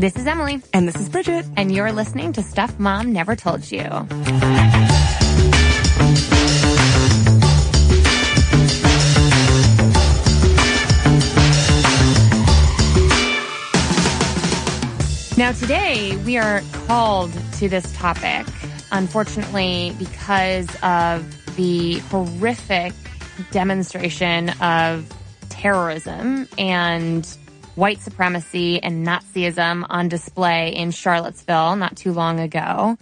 This is Emily. And this is Bridget. And you're listening to Stuff Mom Never Told You. Now, today we are called to this topic, unfortunately, because of the horrific demonstration of terrorism and white supremacy and Nazism on display in Charlottesville not too long ago.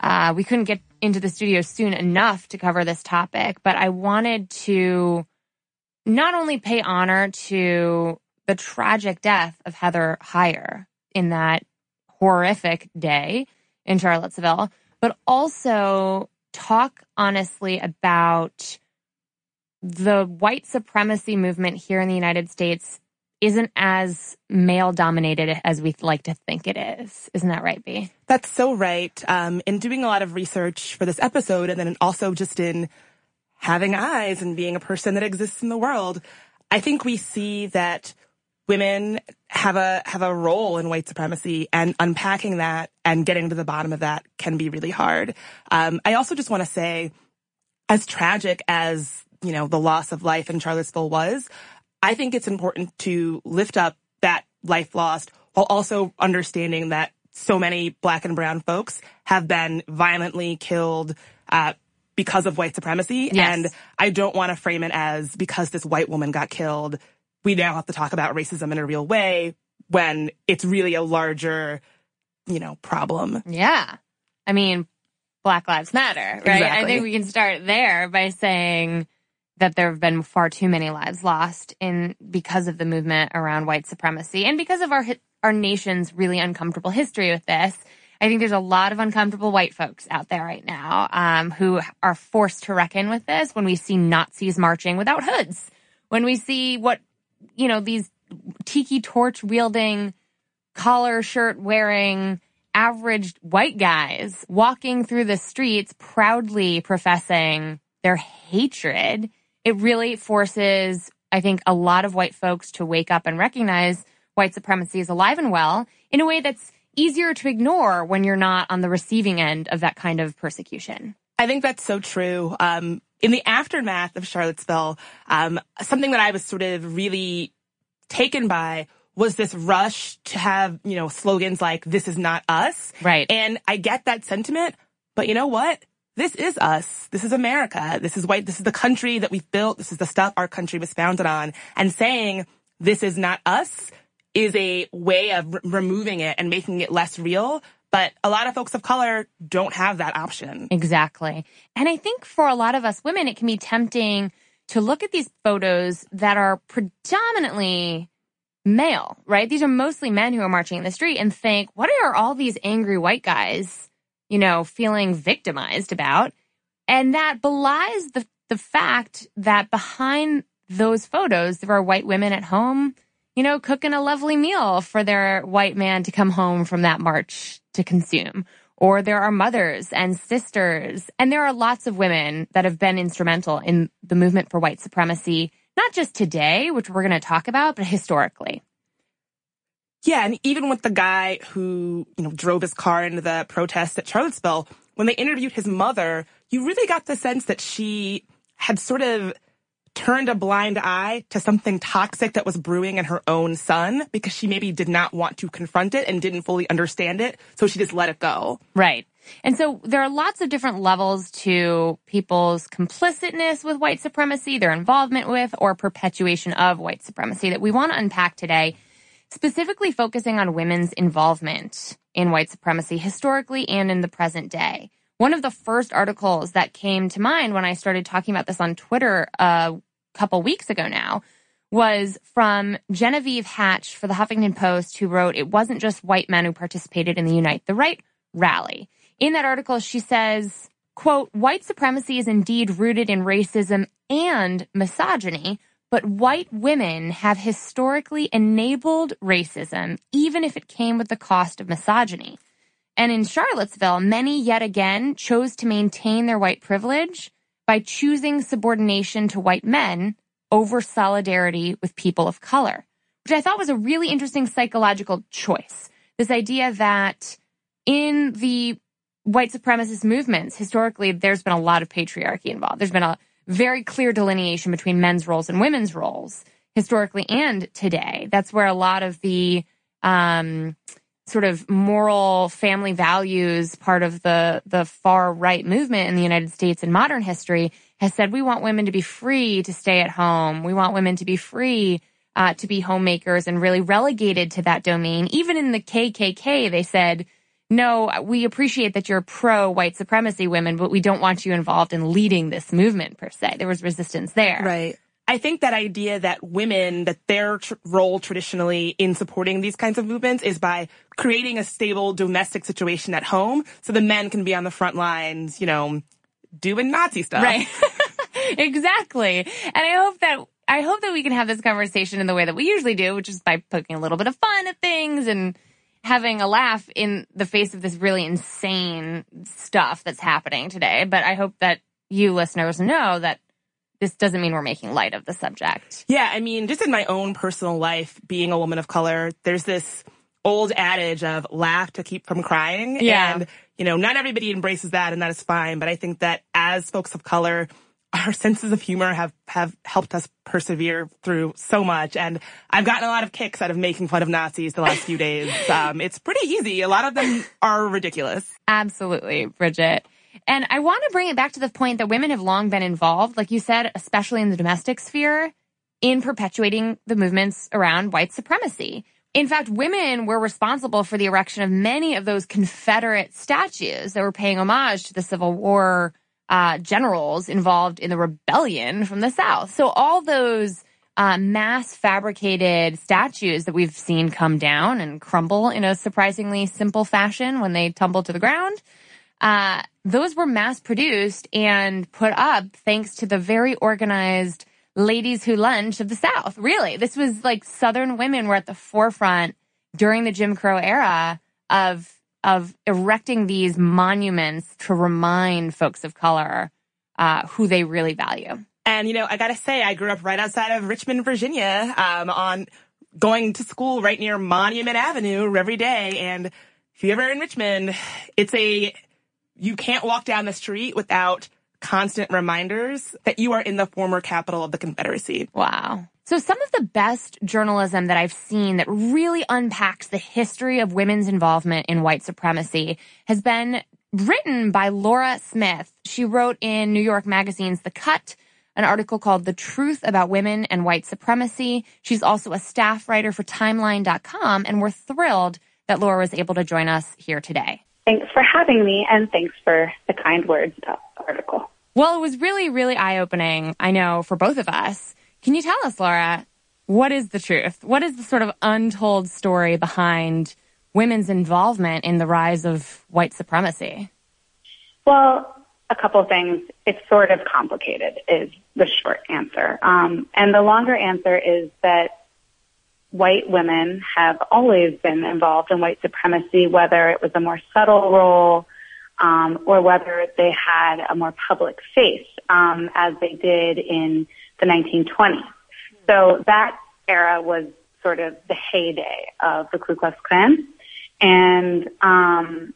Uh, we couldn't get into the studio soon enough to cover this topic, but I wanted to not only pay honor to the tragic death of Heather Heyer in that horrific day in Charlottesville, but also talk honestly about the white supremacy movement here in the United States isn't as male dominated as we like to think it is. Isn't that right, B? That's so right. Um, in doing a lot of research for this episode and then also just in having eyes and being a person that exists in the world, I think we see that women have a have a role in white supremacy and unpacking that and getting to the bottom of that can be really hard. Um, I also just want to say, as tragic as you know the loss of life in Charlottesville was, I think it's important to lift up that life lost while also understanding that so many black and brown folks have been violently killed uh, because of white supremacy. Yes. And I don't want to frame it as because this white woman got killed, we now have to talk about racism in a real way when it's really a larger, you know, problem. Yeah. I mean, Black Lives Matter, right? Exactly. I think we can start there by saying that there have been far too many lives lost in because of the movement around white supremacy and because of our our nation's really uncomfortable history with this. I think there's a lot of uncomfortable white folks out there right now um, who are forced to reckon with this when we see Nazis marching without hoods, when we see what you know these tiki torch wielding, collar shirt wearing average white guys walking through the streets proudly professing their hatred it really forces, I think, a lot of white folks to wake up and recognize white supremacy is alive and well in a way that's easier to ignore when you're not on the receiving end of that kind of persecution. I think that's so true. Um, in the aftermath of Charlottesville, um, something that I was sort of really taken by was this rush to have, you know, slogans like, this is not us. Right. And I get that sentiment, but you know what? This is us. This is America. This is white. This is the country that we've built. This is the stuff our country was founded on. And saying this is not us is a way of removing it and making it less real. But a lot of folks of color don't have that option. Exactly. And I think for a lot of us women, it can be tempting to look at these photos that are predominantly male, right? These are mostly men who are marching in the street and think, what are all these angry white guys you know, feeling victimized about. And that belies the, the fact that behind those photos, there are white women at home, you know, cooking a lovely meal for their white man to come home from that march to consume. Or there are mothers and sisters. And there are lots of women that have been instrumental in the movement for white supremacy, not just today, which we're going to talk about, but historically. Yeah, and even with the guy who, you know, drove his car into the protest at Charlottesville, when they interviewed his mother, you really got the sense that she had sort of turned a blind eye to something toxic that was brewing in her own son because she maybe did not want to confront it and didn't fully understand it. So she just let it go. Right. And so there are lots of different levels to people's complicitness with white supremacy, their involvement with or perpetuation of white supremacy that we want to unpack today specifically focusing on women's involvement in white supremacy historically and in the present day. One of the first articles that came to mind when I started talking about this on Twitter a couple weeks ago now was from Genevieve Hatch for the Huffington Post, who wrote, It wasn't just white men who participated in the Unite the Right rally. In that article, she says, quote, white supremacy is indeed rooted in racism and misogyny, but white women have historically enabled racism, even if it came with the cost of misogyny. And in Charlottesville, many yet again chose to maintain their white privilege by choosing subordination to white men over solidarity with people of color, which I thought was a really interesting psychological choice. this idea that in the white supremacist movements, historically, there's been a lot of patriarchy involved. There's been a very clear delineation between men's roles and women's roles historically and today. That's where a lot of the um, sort of moral family values part of the the far right movement in the United States in modern history has said we want women to be free to stay at home. We want women to be free uh, to be homemakers and really relegated to that domain. Even in the KKK, they said, no, we appreciate that you're pro white supremacy women, but we don't want you involved in leading this movement per se. There was resistance there. Right. I think that idea that women, that their tr- role traditionally in supporting these kinds of movements is by creating a stable domestic situation at home so the men can be on the front lines, you know, doing Nazi stuff. Right. exactly. And I hope that I hope that we can have this conversation in the way that we usually do, which is by poking a little bit of fun at things and having a laugh in the face of this really insane stuff that's happening today. But I hope that you listeners know that this doesn't mean we're making light of the subject. Yeah, I mean, just in my own personal life, being a woman of color, there's this old adage of laugh to keep from crying. Yeah. And, you know, not everybody embraces that and that is fine. But I think that as folks of color, our senses of humor have, have helped us persevere through so much. And I've gotten a lot of kicks out of making fun of Nazis the last few days. Um, it's pretty easy. A lot of them are ridiculous. Absolutely, Bridget. And I want to bring it back to the point that women have long been involved, like you said, especially in the domestic sphere, in perpetuating the movements around white supremacy. In fact, women were responsible for the erection of many of those Confederate statues that were paying homage to the Civil War uh, generals involved in the rebellion from the South. So all those uh, mass fabricated statues that we've seen come down and crumble in a surprisingly simple fashion when they tumble to the ground uh, those were mass produced and put up thanks to the very organized ladies who lunch of the South. Really, this was like Southern women were at the forefront during the Jim Crow era of of erecting these monuments to remind folks of color uh, who they really value. And you know, I gotta say, I grew up right outside of Richmond, Virginia, um, on going to school right near Monument Avenue every day. And if you're ever in Richmond, it's a you can't walk down the street without constant reminders that you are in the former capital of the Confederacy. Wow. So some of the best journalism that I've seen that really unpacks the history of women's involvement in white supremacy has been written by Laura Smith. She wrote in New York Magazine's The Cut an article called The Truth About Women and White Supremacy. She's also a staff writer for Timeline.com, and we're thrilled that Laura was able to join us here today. Thanks for having me, and thanks for the kind words about the article. Well, it was really, really eye opening, I know, for both of us. Can you tell us, Laura, what is the truth? What is the sort of untold story behind women's involvement in the rise of white supremacy? Well, a couple things. It's sort of complicated, is the short answer. Um, and the longer answer is that white women have always been involved in white supremacy, whether it was a more subtle role um, or whether they had a more public face, um, as they did in the 1920s. So that era was sort of the heyday of the Ku Klux Klan, and um,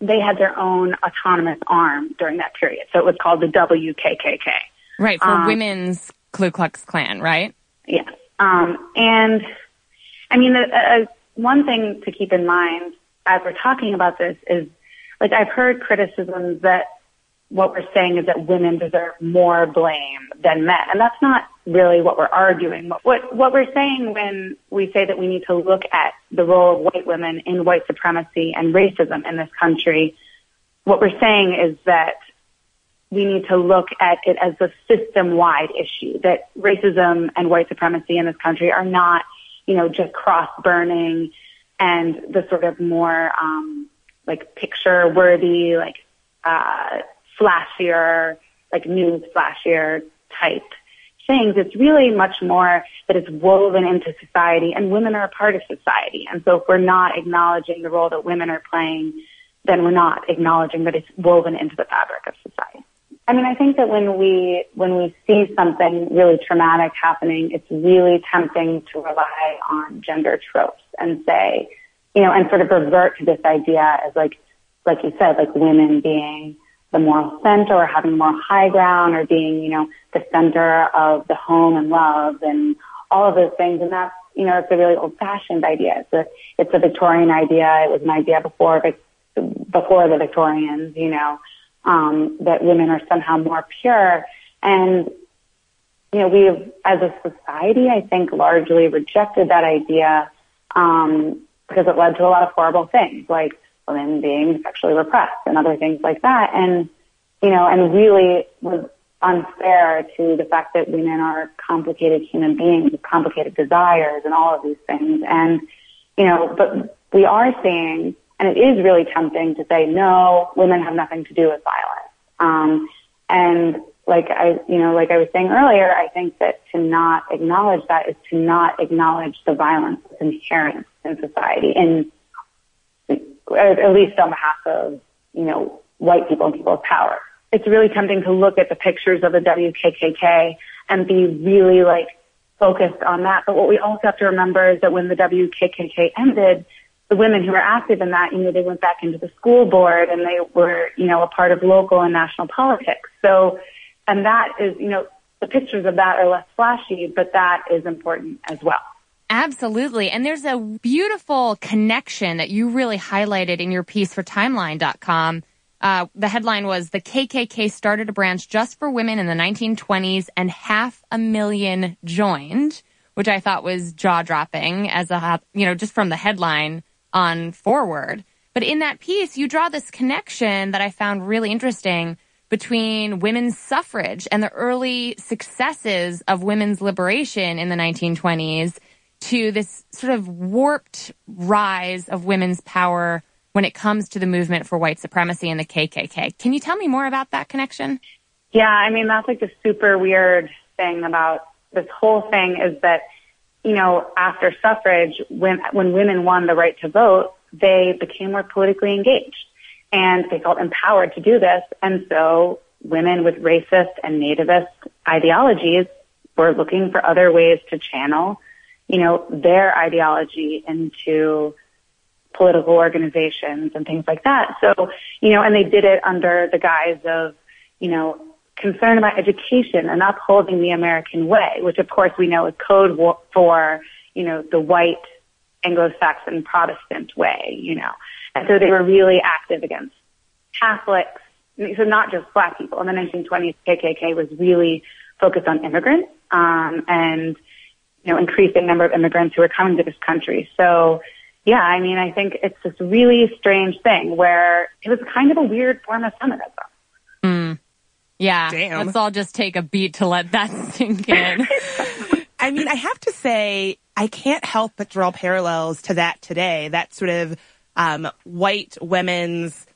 they had their own autonomous arm during that period. So it was called the WKKK. Right for um, women's Ku Klux Klan, right? Yes. Um, and I mean, uh, one thing to keep in mind as we're talking about this is, like, I've heard criticisms that what we're saying is that women deserve more blame than men, and that's not really what we're arguing. What, what what we're saying when we say that we need to look at the role of white women in white supremacy and racism in this country, what we're saying is that we need to look at it as a system-wide issue, that racism and white supremacy in this country are not, you know, just cross burning and the sort of more, um, like picture worthy, like, uh, flashier, like news flashier type things. It's really much more that it's woven into society and women are a part of society. And so if we're not acknowledging the role that women are playing, then we're not acknowledging that it's woven into the fabric of society. I mean, I think that when we when we see something really traumatic happening, it's really tempting to rely on gender tropes and say, you know, and sort of revert to this idea as like, like you said, like women being the moral center or having more high ground or being, you know, the center of the home and love and all of those things. And that's, you know, it's a really old fashioned idea. It's a, it's a Victorian idea. It was an idea before, before the Victorians, you know, um, that women are somehow more pure. And, you know, we've, as a society, I think largely rejected that idea, um, because it led to a lot of horrible things like women being sexually repressed and other things like that. And, you know, and really was unfair to the fact that women are complicated human beings with complicated desires and all of these things. And, you know, but we are seeing, and it is really tempting to say, no, women have nothing to do with violence. Um, and like I, you know, like I was saying earlier, I think that to not acknowledge that is to not acknowledge the violence that's inherent in society and at least on behalf of, you know, white people and people of power. It's really tempting to look at the pictures of the WKKK and be really like focused on that. But what we also have to remember is that when the WKKK ended, the women who were active in that, you know, they went back into the school board and they were, you know, a part of local and national politics. So, and that is, you know, the pictures of that are less flashy, but that is important as well. Absolutely. And there's a beautiful connection that you really highlighted in your piece for timeline.com. Uh, the headline was the KKK started a branch just for women in the 1920s and half a million joined, which I thought was jaw dropping as a, you know, just from the headline on forward. But in that piece, you draw this connection that I found really interesting between women's suffrage and the early successes of women's liberation in the 1920s to this sort of warped rise of women's power when it comes to the movement for white supremacy and the KKK. Can you tell me more about that connection? Yeah, I mean, that's like the super weird thing about this whole thing is that, you know, after suffrage, when, when women won the right to vote, they became more politically engaged and they felt empowered to do this. And so women with racist and nativist ideologies were looking for other ways to channel you know, their ideology into political organizations and things like that. So, you know, and they did it under the guise of, you know, concern about education and upholding the American way, which of course we know is code for, you know, the white Anglo-Saxon Protestant way, you know. And so they were really active against Catholics, so not just black people. In the 1920s, KKK was really focused on immigrants, um, and, you know, increasing number of immigrants who are coming to this country. So, yeah, I mean, I think it's this really strange thing where it was kind of a weird form of feminism. Mm. Yeah. Damn. Let's all just take a beat to let that sink in. I mean, I have to say, I can't help but draw parallels to that today. That sort of um, white women's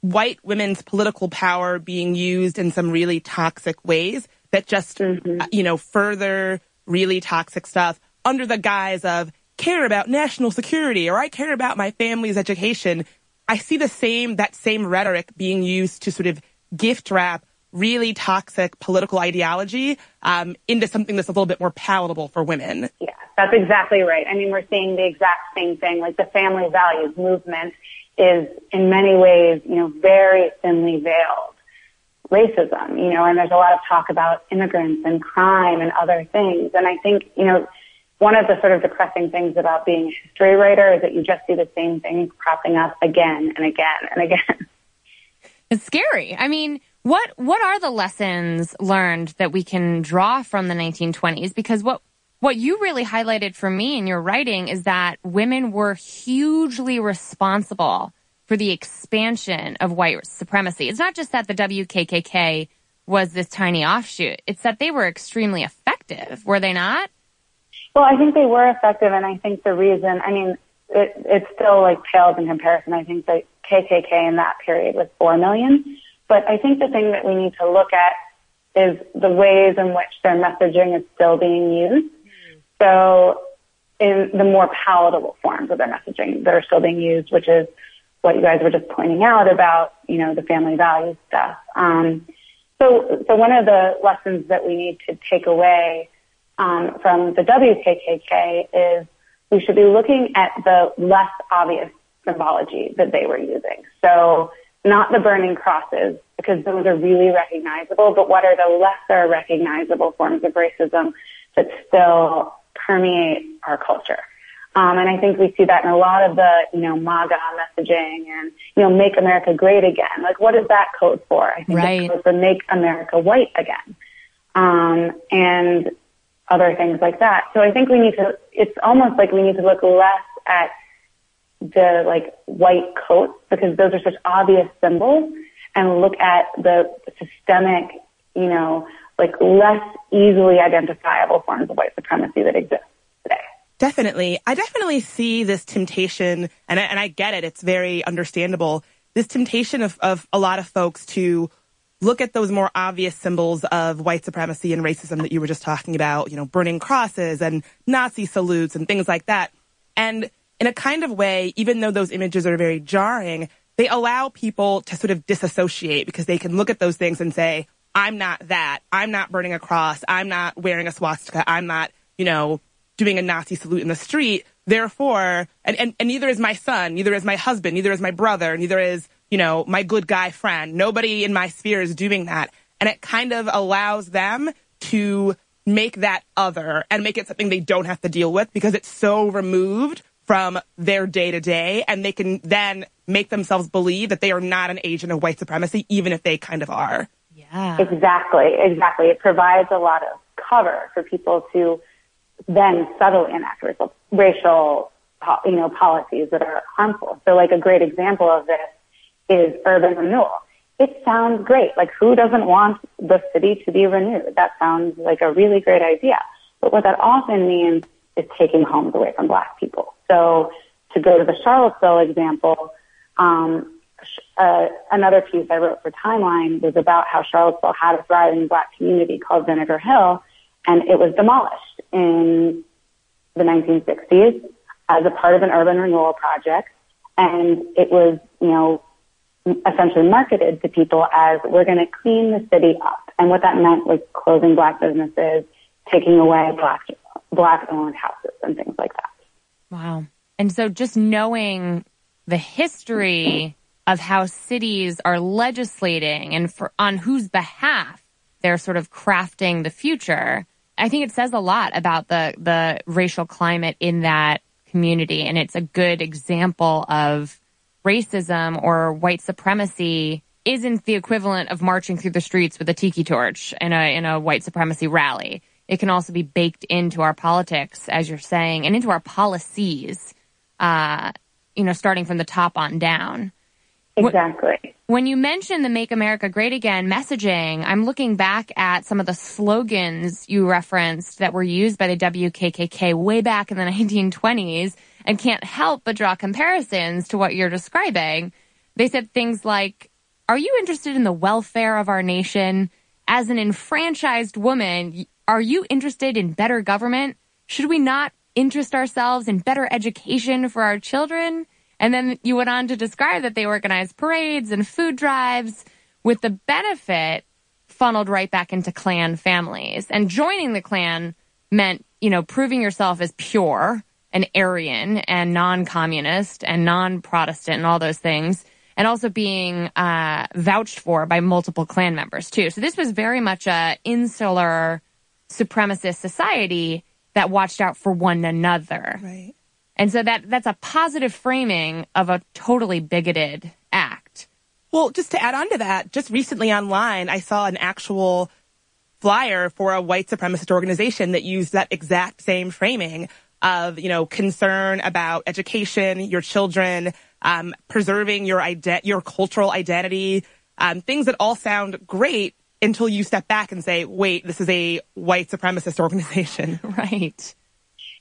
white women's political power being used in some really toxic ways that just, mm-hmm. uh, you know, further really toxic stuff under the guise of care about national security or I care about my family's education. I see the same, that same rhetoric being used to sort of gift wrap really toxic political ideology um, into something that's a little bit more palatable for women. Yeah, that's exactly right. I mean, we're seeing the exact same thing. Like the family values movement is in many ways, you know, very thinly veiled racism, you know, and there's a lot of talk about immigrants and crime and other things. And I think, you know, one of the sort of depressing things about being a history writer is that you just see the same things cropping up again and again and again. It's scary. I mean, what what are the lessons learned that we can draw from the 1920s? Because what what you really highlighted for me in your writing is that women were hugely responsible for the expansion of white supremacy. It's not just that the WKKK was this tiny offshoot. It's that they were extremely effective, were they not? Well, I think they were effective, and I think the reason, I mean, it, it still like pales in comparison. I think the KKK in that period was 4 million. But I think the thing that we need to look at is the ways in which their messaging is still being used. So in the more palatable forms of their messaging that are still being used, which is what you guys were just pointing out about, you know, the family values stuff. Um, so, so one of the lessons that we need to take away um, from the WKKK is we should be looking at the less obvious symbology that they were using. So not the burning crosses, because those are really recognizable, but what are the lesser recognizable forms of racism that still permeate our culture? Um, and I think we see that in a lot of the, you know, MAGA messaging and, you know, make America great again. Like, what is that code for? I think right. it's code for make America white again. Um, and other things like that. So I think we need to, it's almost like we need to look less at the like white coats because those are such obvious symbols and look at the systemic, you know, like less easily identifiable forms of white supremacy that exist. Definitely. I definitely see this temptation and I, and I get it. It's very understandable. This temptation of, of a lot of folks to look at those more obvious symbols of white supremacy and racism that you were just talking about, you know, burning crosses and Nazi salutes and things like that. And in a kind of way, even though those images are very jarring, they allow people to sort of disassociate because they can look at those things and say, I'm not that. I'm not burning a cross. I'm not wearing a swastika. I'm not, you know, doing a Nazi salute in the street. Therefore, and, and, and neither is my son, neither is my husband, neither is my brother, neither is, you know, my good guy friend. Nobody in my sphere is doing that. And it kind of allows them to make that other and make it something they don't have to deal with because it's so removed from their day to day and they can then make themselves believe that they are not an agent of white supremacy, even if they kind of are. Yeah. Exactly, exactly. It provides a lot of cover for people to then subtle enact racial, racial, you know, policies that are harmful. So like a great example of this is urban renewal. It sounds great. Like who doesn't want the city to be renewed? That sounds like a really great idea. But what that often means is taking homes away from black people. So to go to the Charlottesville example, um, uh, another piece I wrote for Timeline was about how Charlottesville had a thriving black community called Vinegar Hill, and it was demolished in the 1960s as a part of an urban renewal project. And it was, you know, essentially marketed to people as we're going to clean the city up. And what that meant was closing black businesses, taking away black black owned houses and things like that. Wow. And so just knowing the history of how cities are legislating and for, on whose behalf they're sort of crafting the future, I think it says a lot about the, the racial climate in that community. And it's a good example of racism or white supremacy isn't the equivalent of marching through the streets with a tiki torch in a, in a white supremacy rally it can also be baked into our politics, as you're saying, and into our policies, uh, you know, starting from the top on down. Exactly. When you mention the Make America Great Again messaging, I'm looking back at some of the slogans you referenced that were used by the WKKK way back in the 1920s and can't help but draw comparisons to what you're describing. They said things like, Are you interested in the welfare of our nation? As an enfranchised woman, are you interested in better government? Should we not interest ourselves in better education for our children? And then you went on to describe that they organized parades and food drives with the benefit funneled right back into Klan families. And joining the Klan meant, you know, proving yourself as pure and Aryan and non-communist and non-Protestant and all those things. And also being uh, vouched for by multiple Klan members too. So this was very much a insular supremacist society that watched out for one another. Right. And so that that's a positive framing of a totally bigoted act. Well, just to add on to that, just recently online, I saw an actual flyer for a white supremacist organization that used that exact same framing of, you know, concern about education, your children, um, preserving your ide- your cultural identity, um, things that all sound great, until you step back and say, wait, this is a white supremacist organization. Right.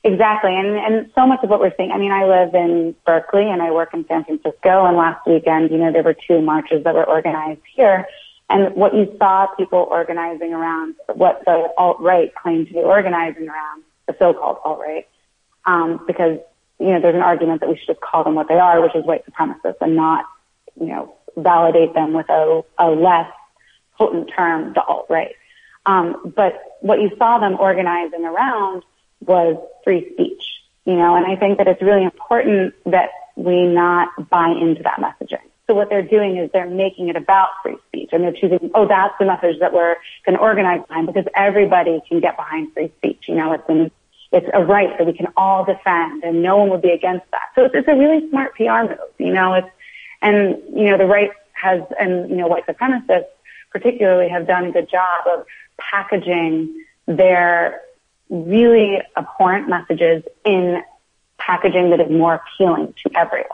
Exactly. And, and so much of what we're seeing, I mean, I live in Berkeley and I work in San Francisco and last weekend, you know, there were two marches that were organized here. And what you saw people organizing around, what the alt-right claimed to be organizing around, the so-called alt-right, um, because, you know, there's an argument that we should just call them what they are, which is white supremacists and not, you know, validate them with a, a less potent term, the alt-right. Um, but what you saw them organizing around was free speech. you know, and I think that it's really important that we not buy into that messaging. So what they're doing is they're making it about free speech and they're choosing, oh, that's the message that we're going to organize behind because everybody can get behind free speech. You know, it's an, it's a right that we can all defend and no one would be against that. So it's, it's a really smart PR move. You know, it's, and, you know, the right has, and, you know, white supremacists particularly have done a good job of packaging their really abhorrent messages in packaging that is more appealing to everyone.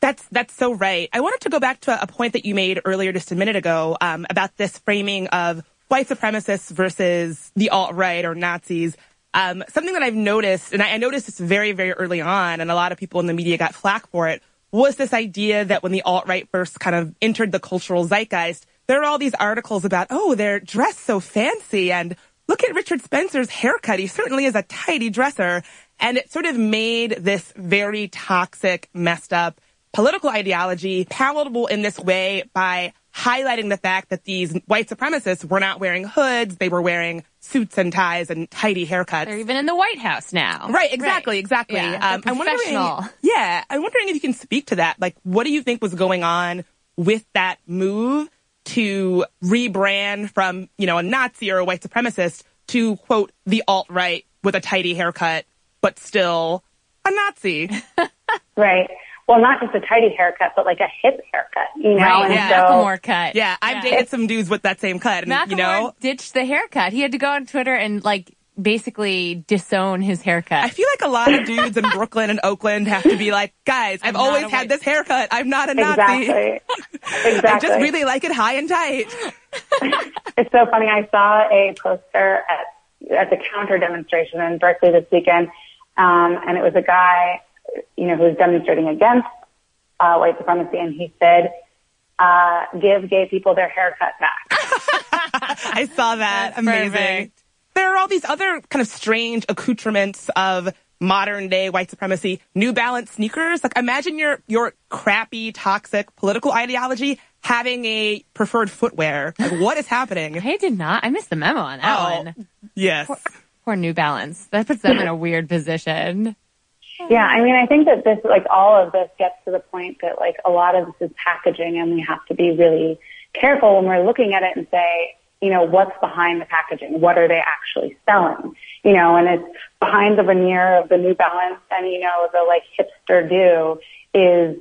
That's that's so right. I wanted to go back to a point that you made earlier just a minute ago um, about this framing of white supremacists versus the alt right or Nazis. Um, something that I've noticed, and I, I noticed this very very early on, and a lot of people in the media got flack for it, was this idea that when the alt right first kind of entered the cultural zeitgeist, there are all these articles about, oh, they're dressed so fancy and look at Richard Spencer's haircut. He certainly is a tidy dresser. And it sort of made this very toxic, messed up political ideology palatable in this way by highlighting the fact that these white supremacists were not wearing hoods, they were wearing suits and ties and tidy haircuts. They're even in the White House now. Right, exactly, right. exactly. Yeah, um, I'm wondering, yeah, I'm wondering if you can speak to that. Like, what do you think was going on with that move to rebrand from, you know, a Nazi or a white supremacist to quote the alt right with a tidy haircut, but still a Nazi? right well, not just a tidy haircut, but like a hip haircut, you know? Right, and yeah, so, Macklemore cut. Yeah, I've yeah. dated some dudes with that same cut. And, Macklemore you know, ditched the haircut. He had to go on Twitter and like basically disown his haircut. I feel like a lot of dudes in Brooklyn and Oakland have to be like, guys, I've always had this haircut. I'm not a Nazi. Exactly. exactly. I just really like it high and tight. it's so funny. I saw a poster at, at the counter demonstration in Berkeley this weekend. Um, and it was a guy you know, who was demonstrating against uh, white supremacy, and he said, uh, "Give gay people their haircut back." I saw that. That's Amazing. Perfect. There are all these other kind of strange accoutrements of modern day white supremacy. New Balance sneakers. Like imagine your your crappy, toxic political ideology having a preferred footwear. Like what is happening? I did not. I missed the memo on that oh, one. Yes. Poor, poor New Balance. That puts them in a weird position. Yeah, I mean, I think that this, like, all of this gets to the point that, like, a lot of this is packaging and we have to be really careful when we're looking at it and say, you know, what's behind the packaging? What are they actually selling? You know, and it's behind the veneer of the New Balance and, you know, the, like, hipster do is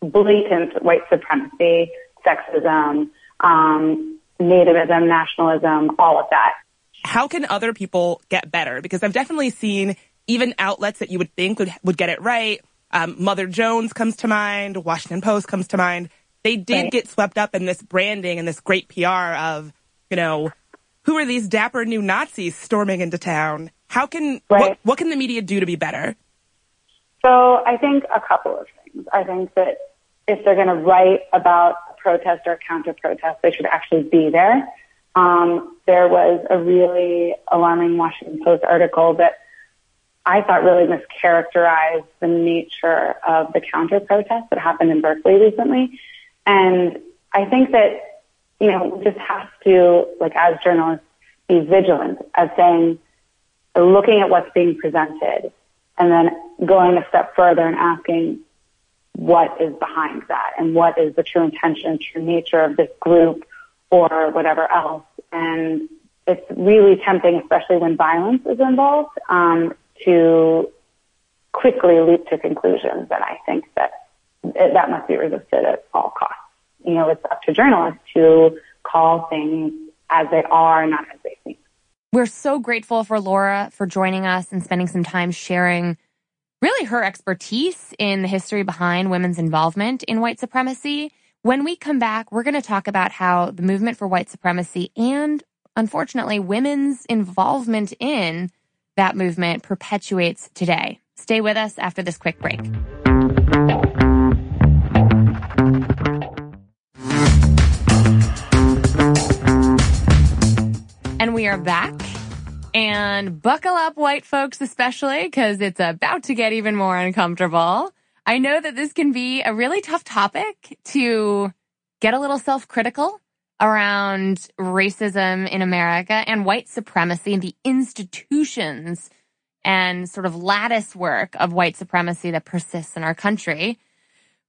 blatant white supremacy, sexism, um, nativism, nationalism, all of that. How can other people get better? Because I've definitely seen even outlets that you would think would, would get it right. Um, Mother Jones comes to mind. Washington Post comes to mind. They did right. get swept up in this branding and this great PR of, you know, who are these dapper new Nazis storming into town? How can, right. what, what can the media do to be better? So I think a couple of things. I think that if they're going to write about a protest or a counter protest, they should actually be there. Um, there was a really alarming Washington Post article that I thought really mischaracterized the nature of the counter protest that happened in Berkeley recently. And I think that, you know, we just have to, like as journalists, be vigilant of saying, looking at what's being presented and then going a step further and asking what is behind that and what is the true intention, true nature of this group or whatever else. And it's really tempting, especially when violence is involved, um, to quickly leap to conclusions. And I think that it, that must be resisted at all costs. You know, it's up to journalists to call things as they are, not as they seem. We're so grateful for Laura for joining us and spending some time sharing really her expertise in the history behind women's involvement in white supremacy. When we come back, we're going to talk about how the movement for white supremacy and unfortunately women's involvement in that movement perpetuates today. Stay with us after this quick break. And we are back. And buckle up, white folks, especially, because it's about to get even more uncomfortable. I know that this can be a really tough topic to get a little self critical around racism in America and white supremacy and the institutions and sort of lattice work of white supremacy that persists in our country.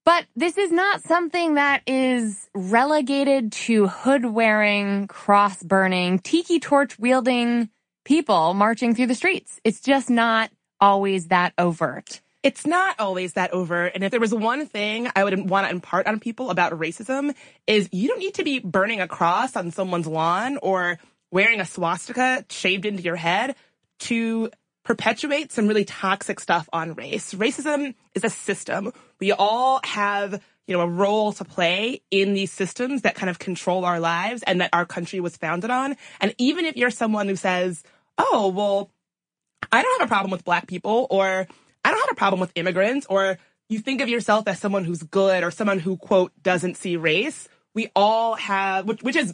But this is not something that is relegated to hood wearing, cross burning, tiki torch wielding people marching through the streets. It's just not always that overt. It's not always that overt. And if there was one thing I would want to impart on people about racism is you don't need to be burning a cross on someone's lawn or wearing a swastika shaved into your head to perpetuate some really toxic stuff on race. Racism is a system. We all have, you know, a role to play in these systems that kind of control our lives and that our country was founded on. And even if you're someone who says, oh, well, I don't have a problem with black people or I don't have a problem with immigrants or you think of yourself as someone who's good or someone who quote doesn't see race. We all have, which, which is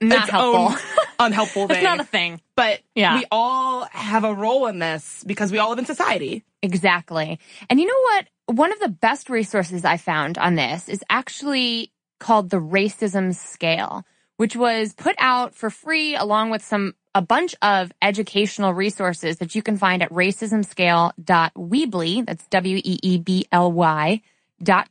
not helpful. Unhelpful thing. it's not a thing. But yeah. we all have a role in this because we all live in society. Exactly. And you know what? One of the best resources I found on this is actually called the Racism Scale, which was put out for free along with some a bunch of educational resources that you can find at racismscale.weebly, that's W-E-E-B-L-Y dot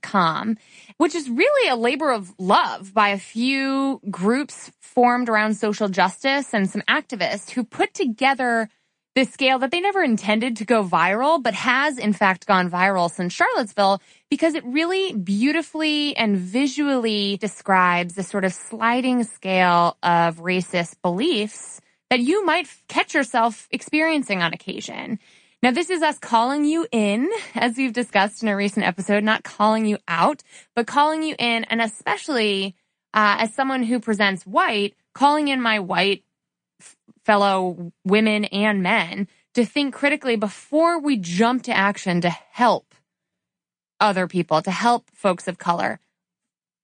com, which is really a labor of love by a few groups formed around social justice and some activists who put together this scale that they never intended to go viral, but has in fact gone viral since Charlottesville because it really beautifully and visually describes the sort of sliding scale of racist beliefs that you might catch yourself experiencing on occasion. Now, this is us calling you in, as we've discussed in a recent episode, not calling you out, but calling you in, and especially uh, as someone who presents white, calling in my white f- fellow women and men to think critically before we jump to action to help other people, to help folks of color.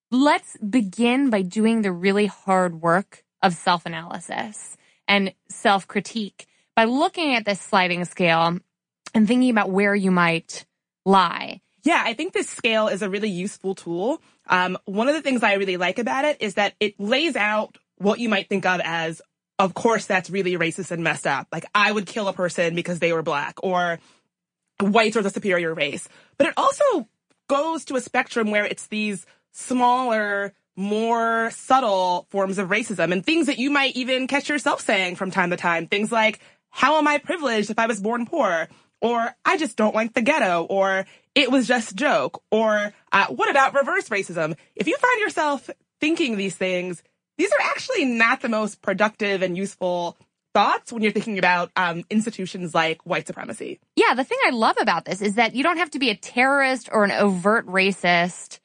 Let's begin by doing the really hard work of self analysis and self critique by looking at this sliding scale and thinking about where you might lie. Yeah, I think this scale is a really useful tool. Um, one of the things I really like about it is that it lays out what you might think of as, of course, that's really racist and messed up. Like, I would kill a person because they were black, or whites are the superior race. But it also goes to a spectrum where it's these smaller, more subtle forms of racism and things that you might even catch yourself saying from time to time. Things like, how am I privileged if I was born poor? Or I just don't like the ghetto, or it was just a joke, or uh, what about reverse racism? If you find yourself thinking these things, these are actually not the most productive and useful thoughts when you're thinking about um, institutions like white supremacy. Yeah, the thing I love about this is that you don't have to be a terrorist or an overt racist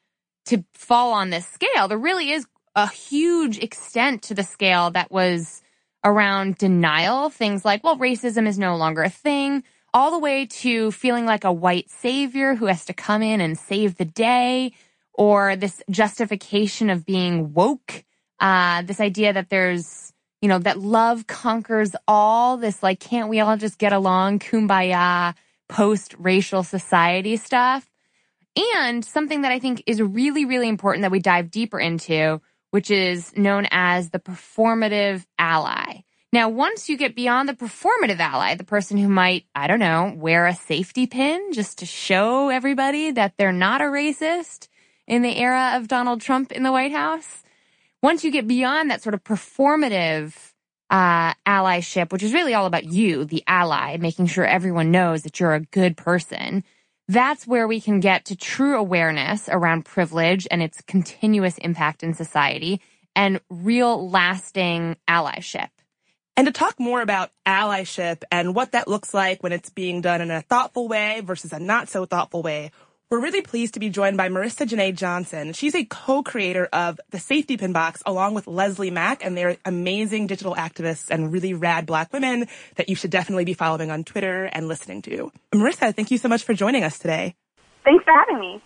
to fall on this scale. There really is a huge extent to the scale that was around denial, things like, well, racism is no longer a thing, all the way to feeling like a white savior who has to come in and save the day, or this justification of being woke, uh, this idea that there's, you know, that love conquers all, this like, can't we all just get along, kumbaya, post racial society stuff. And something that I think is really, really important that we dive deeper into, which is known as the performative ally. Now, once you get beyond the performative ally, the person who might, I don't know, wear a safety pin just to show everybody that they're not a racist in the era of Donald Trump in the White House. Once you get beyond that sort of performative uh, allyship, which is really all about you, the ally, making sure everyone knows that you're a good person, that's where we can get to true awareness around privilege and its continuous impact in society and real lasting allyship. And to talk more about allyship and what that looks like when it's being done in a thoughtful way versus a not so thoughtful way, we're really pleased to be joined by Marissa Jenae Johnson. She's a co-creator of the Safety Pin Box along with Leslie Mac, and they're amazing digital activists and really rad black women that you should definitely be following on Twitter and listening to. Marissa, thank you so much for joining us today. Thanks for having me.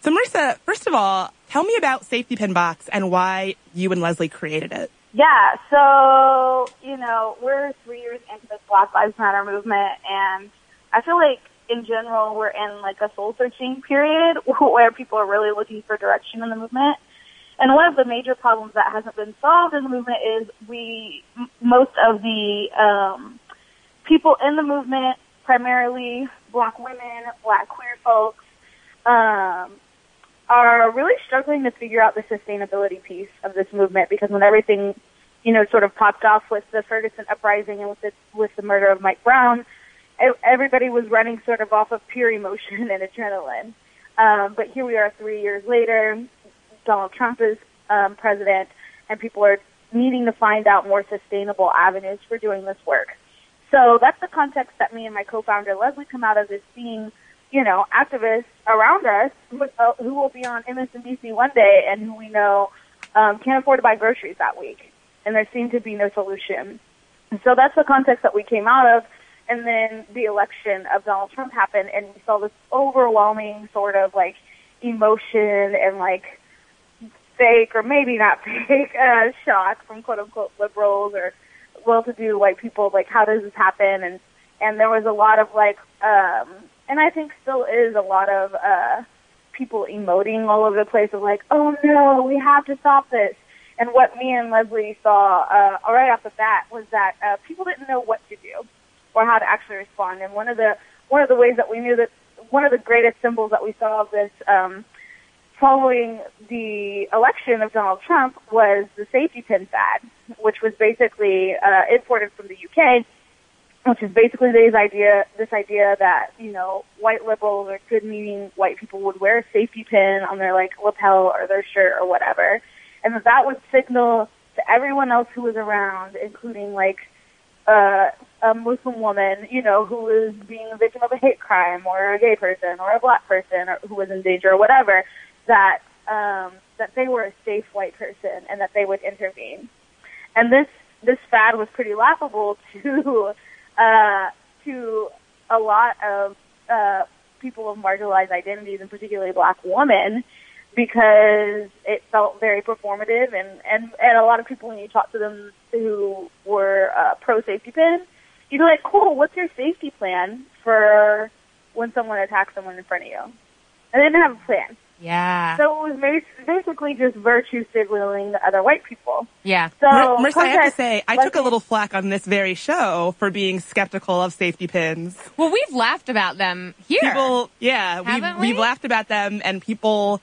So Marissa, first of all, tell me about Safety Pin Box and why you and Leslie created it. Yeah, so, you know, we're three years into this Black Lives Matter movement, and I feel like in general, we're in like a soul searching period where people are really looking for direction in the movement. And one of the major problems that hasn't been solved in the movement is we, most of the um, people in the movement primarily black women, black queer folks, um, are really struggling to figure out the sustainability piece of this movement because when everything, you know, sort of popped off with the Ferguson uprising and with the, with the murder of Mike Brown, everybody was running sort of off of pure emotion and adrenaline. Um, but here we are three years later, Donald Trump is um, president, and people are needing to find out more sustainable avenues for doing this work. So that's the context that me and my co-founder Leslie come out of is seeing, you know, activists around us who, uh, will be on MSNBC one day and who we know um, can't afford to buy groceries that week, and there seemed to be no solution. So that's the context that we came out of. And then the election of Donald Trump happened, and we saw this overwhelming sort of like emotion and like fake or maybe not fake uh, shock from quote unquote liberals or well-to-do white people. Like, how does this happen? And and there was a lot of like, um, and I think still is a lot of uh, people emoting all over the place of like, oh no, we have to stop this. And what me and Leslie saw uh, right off the bat was that uh, people didn't know what to do or how to actually respond. And one of the one of the ways that we knew that one of the greatest symbols that we saw of this um, following the election of Donald Trump was the safety pin fad, which was basically uh, imported from the UK, which is basically this idea this idea that you know white liberals or good-meaning white people would wear a safety pin on their like lapel or their shirt or whatever, and that that would signal to everyone else who was around, including like uh, a Muslim woman, you know, who was being a victim of a hate crime, or a gay person, or a black person, or who was in danger, or whatever, that um, that they were a safe white person and that they would intervene. And this this fad was pretty laughable to uh, to a lot of uh, people of marginalized identities, and particularly black women, because it felt very performative, and and and a lot of people when you talk to them who were uh, pro safety pin, you'd be like, "Cool, what's your safety plan for when someone attacks someone in front of you?" And they didn't have a plan. Yeah. So it was basically just virtue signaling to other white people. Yeah. So Marissa, I have to say, I took a little flack on this very show for being skeptical of safety pins. Well, we've laughed about them here. People, yeah, Haven't we've, we? we've laughed about them, and people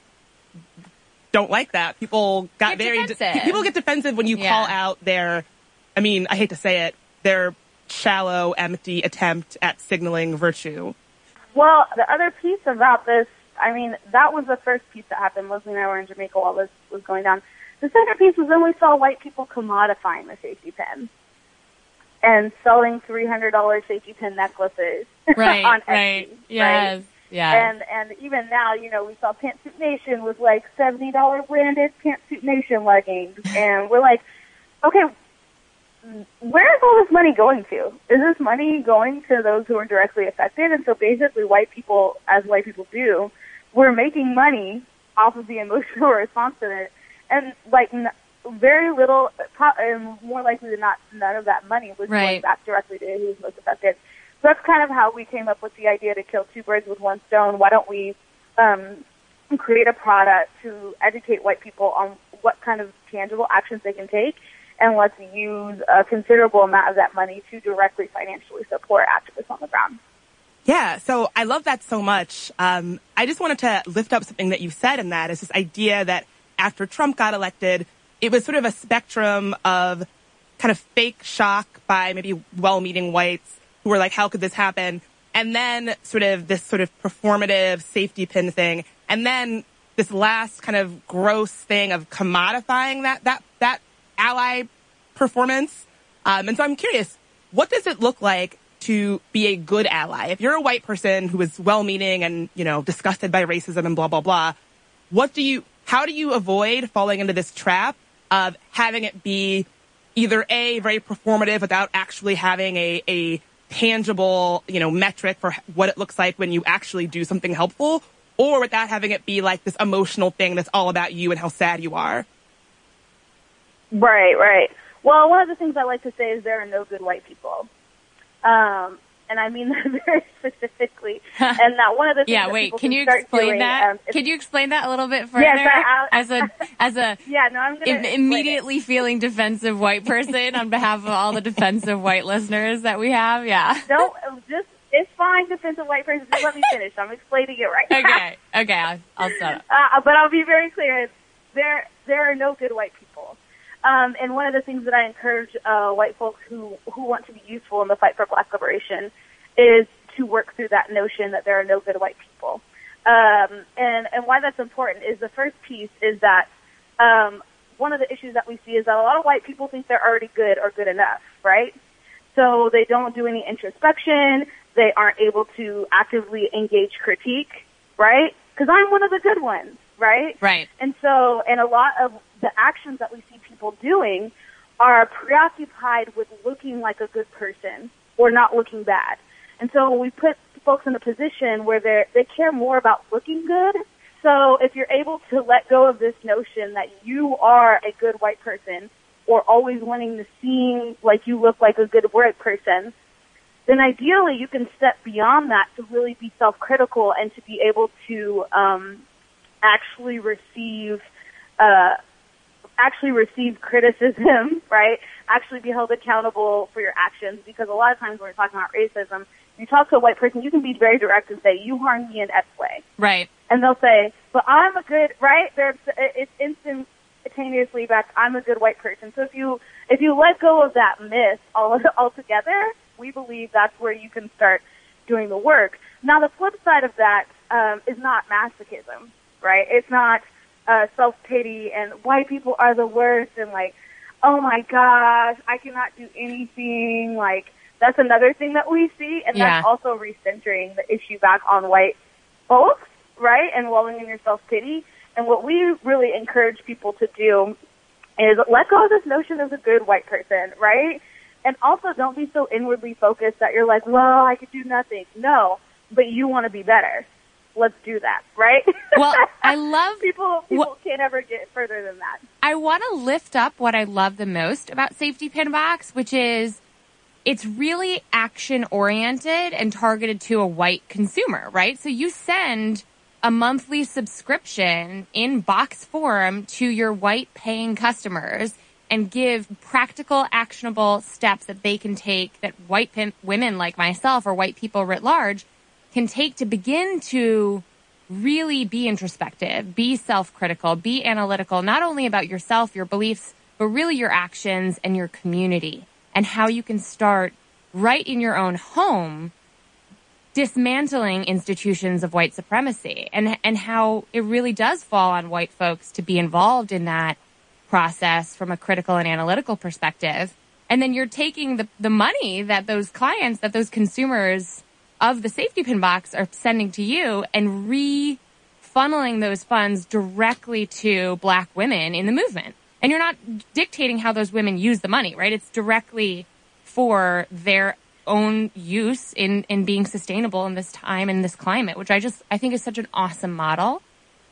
don't like that. People got Get very defensive. people get defensive when you Yeah. call out their. I mean, I hate to say it, their shallow, empty attempt at signaling virtue. Well, the other piece about this, I mean, that was the first piece that happened. Leslie and I were in Jamaica while this was going down. The second piece was then we saw white people commodifying the safety pin and selling three hundred dollars safety pin necklaces Right. on Etsy. right. right? Yes. And and even now, you know, we saw Pantsuit Nation with like seventy dollar branded Pantsuit Nation leggings, and we're like, okay, where is all this money going to? Is this money going to those who are directly affected? And so basically, white people, as white people do, we're making money off of the emotional response to it, and like n- very little, and more likely than not, none of that money was going back directly to who's most affected. So that's kind of how we came up with the idea to kill two birds with one stone. Why don't we um, create a product to educate white people on what kind of tangible actions they can take, and let's use a considerable amount of that money to directly financially support activists on the ground. Yeah, so I love that so much. Um, I just wanted to lift up something that you said in that is this idea that after Trump got elected, it was sort of a spectrum of kind of fake shock by maybe well-meaning whites who were like, how could this happen? And then sort of this sort of performative safety pin thing. And then this last kind of gross thing of commodifying that, that, that ally performance. Um, and so I'm curious, what does it look like to be a good ally? If you're a white person who is well-meaning and, you know, disgusted by racism and blah, blah, blah, what do you, how do you avoid falling into this trap of having it be either A, very performative without actually having a, a tangible, you know, metric for what it looks like when you actually do something helpful, or without having it be like this emotional thing that's all about you and how sad you are? Right, right. Well, one of the things I like to say is there are no good white people. Um, and I mean that very specifically. and that one of the things yeah. that Wait. Can you explain doing, that? um, can you explain that a little bit further? Yes, I- I- as a as a yeah, no, I'm im- immediately feeling defensive white person on behalf of all the defensive white listeners that we have. Yeah. don't just it's fine defensive white person. Just let me finish. I'm explaining it right now. Okay, okay, I'll, I'll stop. Uh, but I'll be very clear. There, there are no good white people. Um, and one of the things that I encourage uh, white folks who who want to be useful in the fight for Black liberation is to work through that notion that there are no good white people. Um, and and why that's important is the first piece is that um, one of the issues that we see is that a lot of white people think they're already good or good enough, right? So they don't do any introspection. They aren't able to actively engage critique, right? Because I'm one of the good ones, right? Right. And so, and a lot of the actions that we see people doing are preoccupied with looking like a good person or not looking bad. And so we put folks in a position where they they care more about looking good. So if you're able to let go of this notion that you are a good white person or always wanting to seem like you look like a good white person, then ideally you can step beyond that to really be self-critical and to be able to um, actually receive uh, actually receive criticism, right? Actually be held accountable for your actions because a lot of times when we're talking about racism, you talk to a white person, you can be very direct and say, you harmed me in X way. Right. And they'll say, but I'm a good, right? They're, it's instantaneously back, I'm a good white person. So if you, if you let go of that myth all, altogether, we believe that's where you can start doing the work. Now the flip side of that, um, is not masochism, right? It's not, uh, self-pity and white people are the worst and like, oh my gosh, I cannot do anything, like, that's another thing that we see, and Yeah. that's also recentering the issue back on white folks, right? And walling in your self pity. And what we really encourage people to do is let go of this notion of a good white person, right? And also don't be so inwardly focused that you're like, well, I could do nothing. No, but you want to be better. Let's do that, right? Well, I love people. People can't ever get further than that. I want to lift up what I love the most about Safety Pin Box, which is it's really action oriented and targeted to a white consumer, right? So you send a monthly subscription in box form to your white paying customers and give practical, actionable steps that they can take that white pin- women like myself or white people writ large can take to begin to really be introspective, be self-critical, be analytical, not only about yourself, your beliefs, but really your actions and your community and how you can start right in your own home dismantling institutions of white supremacy and and how it really does fall on white folks to be involved in that process from a critical and analytical perspective. And then you're taking the, the money that those clients, that those consumers of the safety pin box are sending to you and re funneling those funds directly to black women in the movement. And you're not dictating how those women use the money, right? It's directly for their own use in, in being sustainable in this time and this climate, which I just, I think is such an awesome model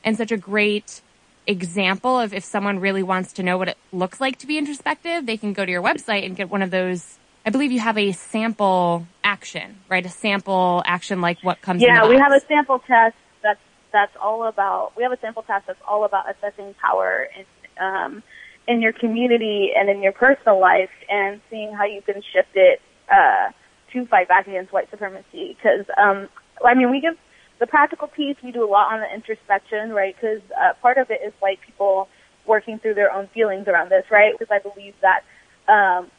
and such a great example of if someone really wants to know what it looks like to be introspective, they can go to your website and get one of those. I believe you have a sample action, right? A sample action like what comes in Yeah, we have a sample test that's that's all about. We have a sample test that's all about assessing power in um, in your community and in your personal life, and seeing how you can shift it uh, to fight back against white supremacy. Because um, I mean, we give the practical piece. We do a lot on the introspection, right? Because uh, part of it is white people working through their own feelings around this, right? Because I believe that um,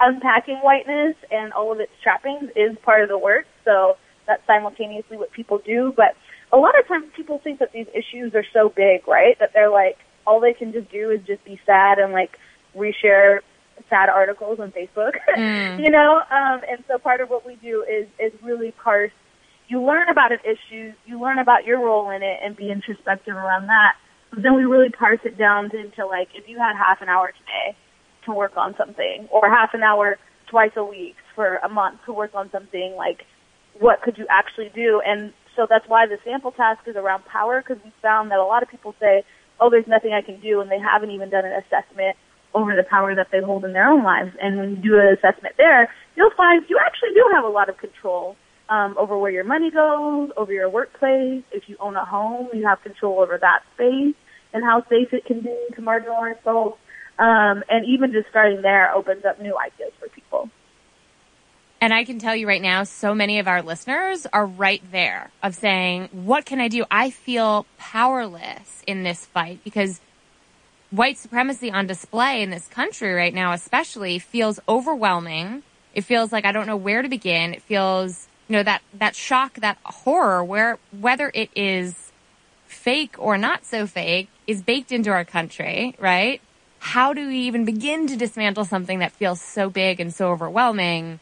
unpacking whiteness and all of its trappings is part of the work. So that's simultaneously what people do. But a lot of times people think that these issues are so big, right? That they're like, all they can just do is just be sad and like reshare sad articles on Facebook, you know? Um, and so part of what we do is, is really parse. You learn about an issue, you learn about your role in it and be introspective around that. But then we really parse it down into like, if you had half an hour today, to work on something or half an hour twice a week for a month to work on something like what could you actually do? And so that's why the sample task is around power because we found that a lot of people say oh there's nothing i can do and they haven't even done an assessment over the power that they hold in their own lives. And when you do an assessment there you'll find you actually do have a lot of control um, over where your money goes over your workplace. If you own a home you have control over that space and how safe it can be to marginalized folks um, and even just starting there opens up new ideas for people. And I can tell you right now, so many of our listeners are right there of saying, what can I do? I feel powerless in this fight because white supremacy on display in this country right now, especially feels overwhelming. It feels like I don't know where to begin. It feels, you know, that, that shock, that horror where, whether it is fake or not so fake is baked into our country, right? How do we even begin to dismantle something that feels so big and so overwhelming?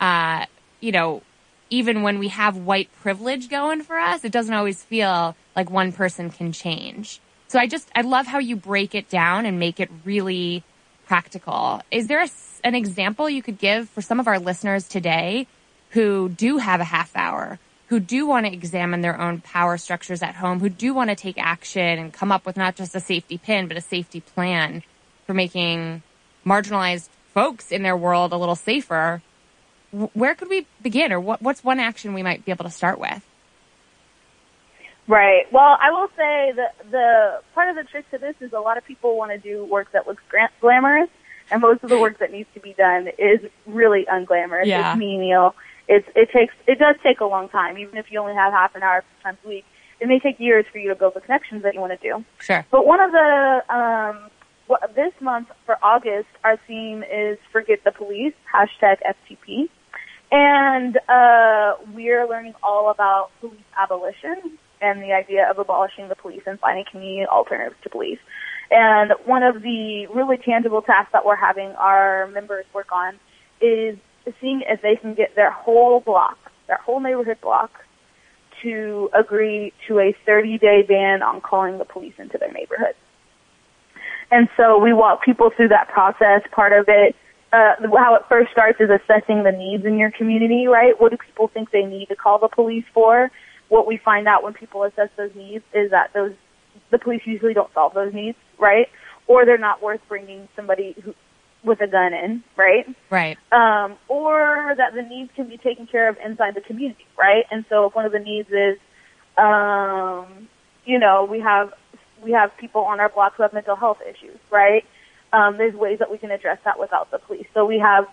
uh, you know, even when we have white privilege going for us, it doesn't always feel like one person can change. So I just, I love how you break it down and make it really practical. Is there a, an example you could give for some of our listeners today who do have a half hour, who do want to examine their own power structures at home, who do want to take action and come up with not just a safety pin, but a safety plan for making marginalized folks in their world a little safer? where could we begin, or what, what's one action we might be able to start with? Right. Well, I will say that the part of the trick to this is a lot of people want to do work that looks glamorous, and most of the work that needs to be done is really unglamorous. Yeah. It's menial. It's it takes it does take a long time, even if you only have half an hour times a week. It may take years for you to build the connections that you want to do. Sure. But one of the um, this month for August, our theme is "Forget the Police" hashtag FTP. And uh, we're learning all about police abolition and the idea of abolishing the police and finding community alternatives to police. And one of the really tangible tasks that we're having our members work on is seeing if they can get their whole block, their whole neighborhood block, to agree to a 30 day ban on calling the police into their neighborhood. And so we walk people through that process. Part of it uh, how it first starts is assessing the needs in your community, right? What do people think they need to call the police for? What we find out when people assess those needs is that those the police usually don't solve those needs, right? Or they're not worth bringing somebody who with a gun in, right? Right. Um, or that the needs can be taken care of inside the community, right? And so if one of the needs is, um, you know, we have we have people on our block who have mental health issues, right? um, there's ways that we can address that without the police. So we have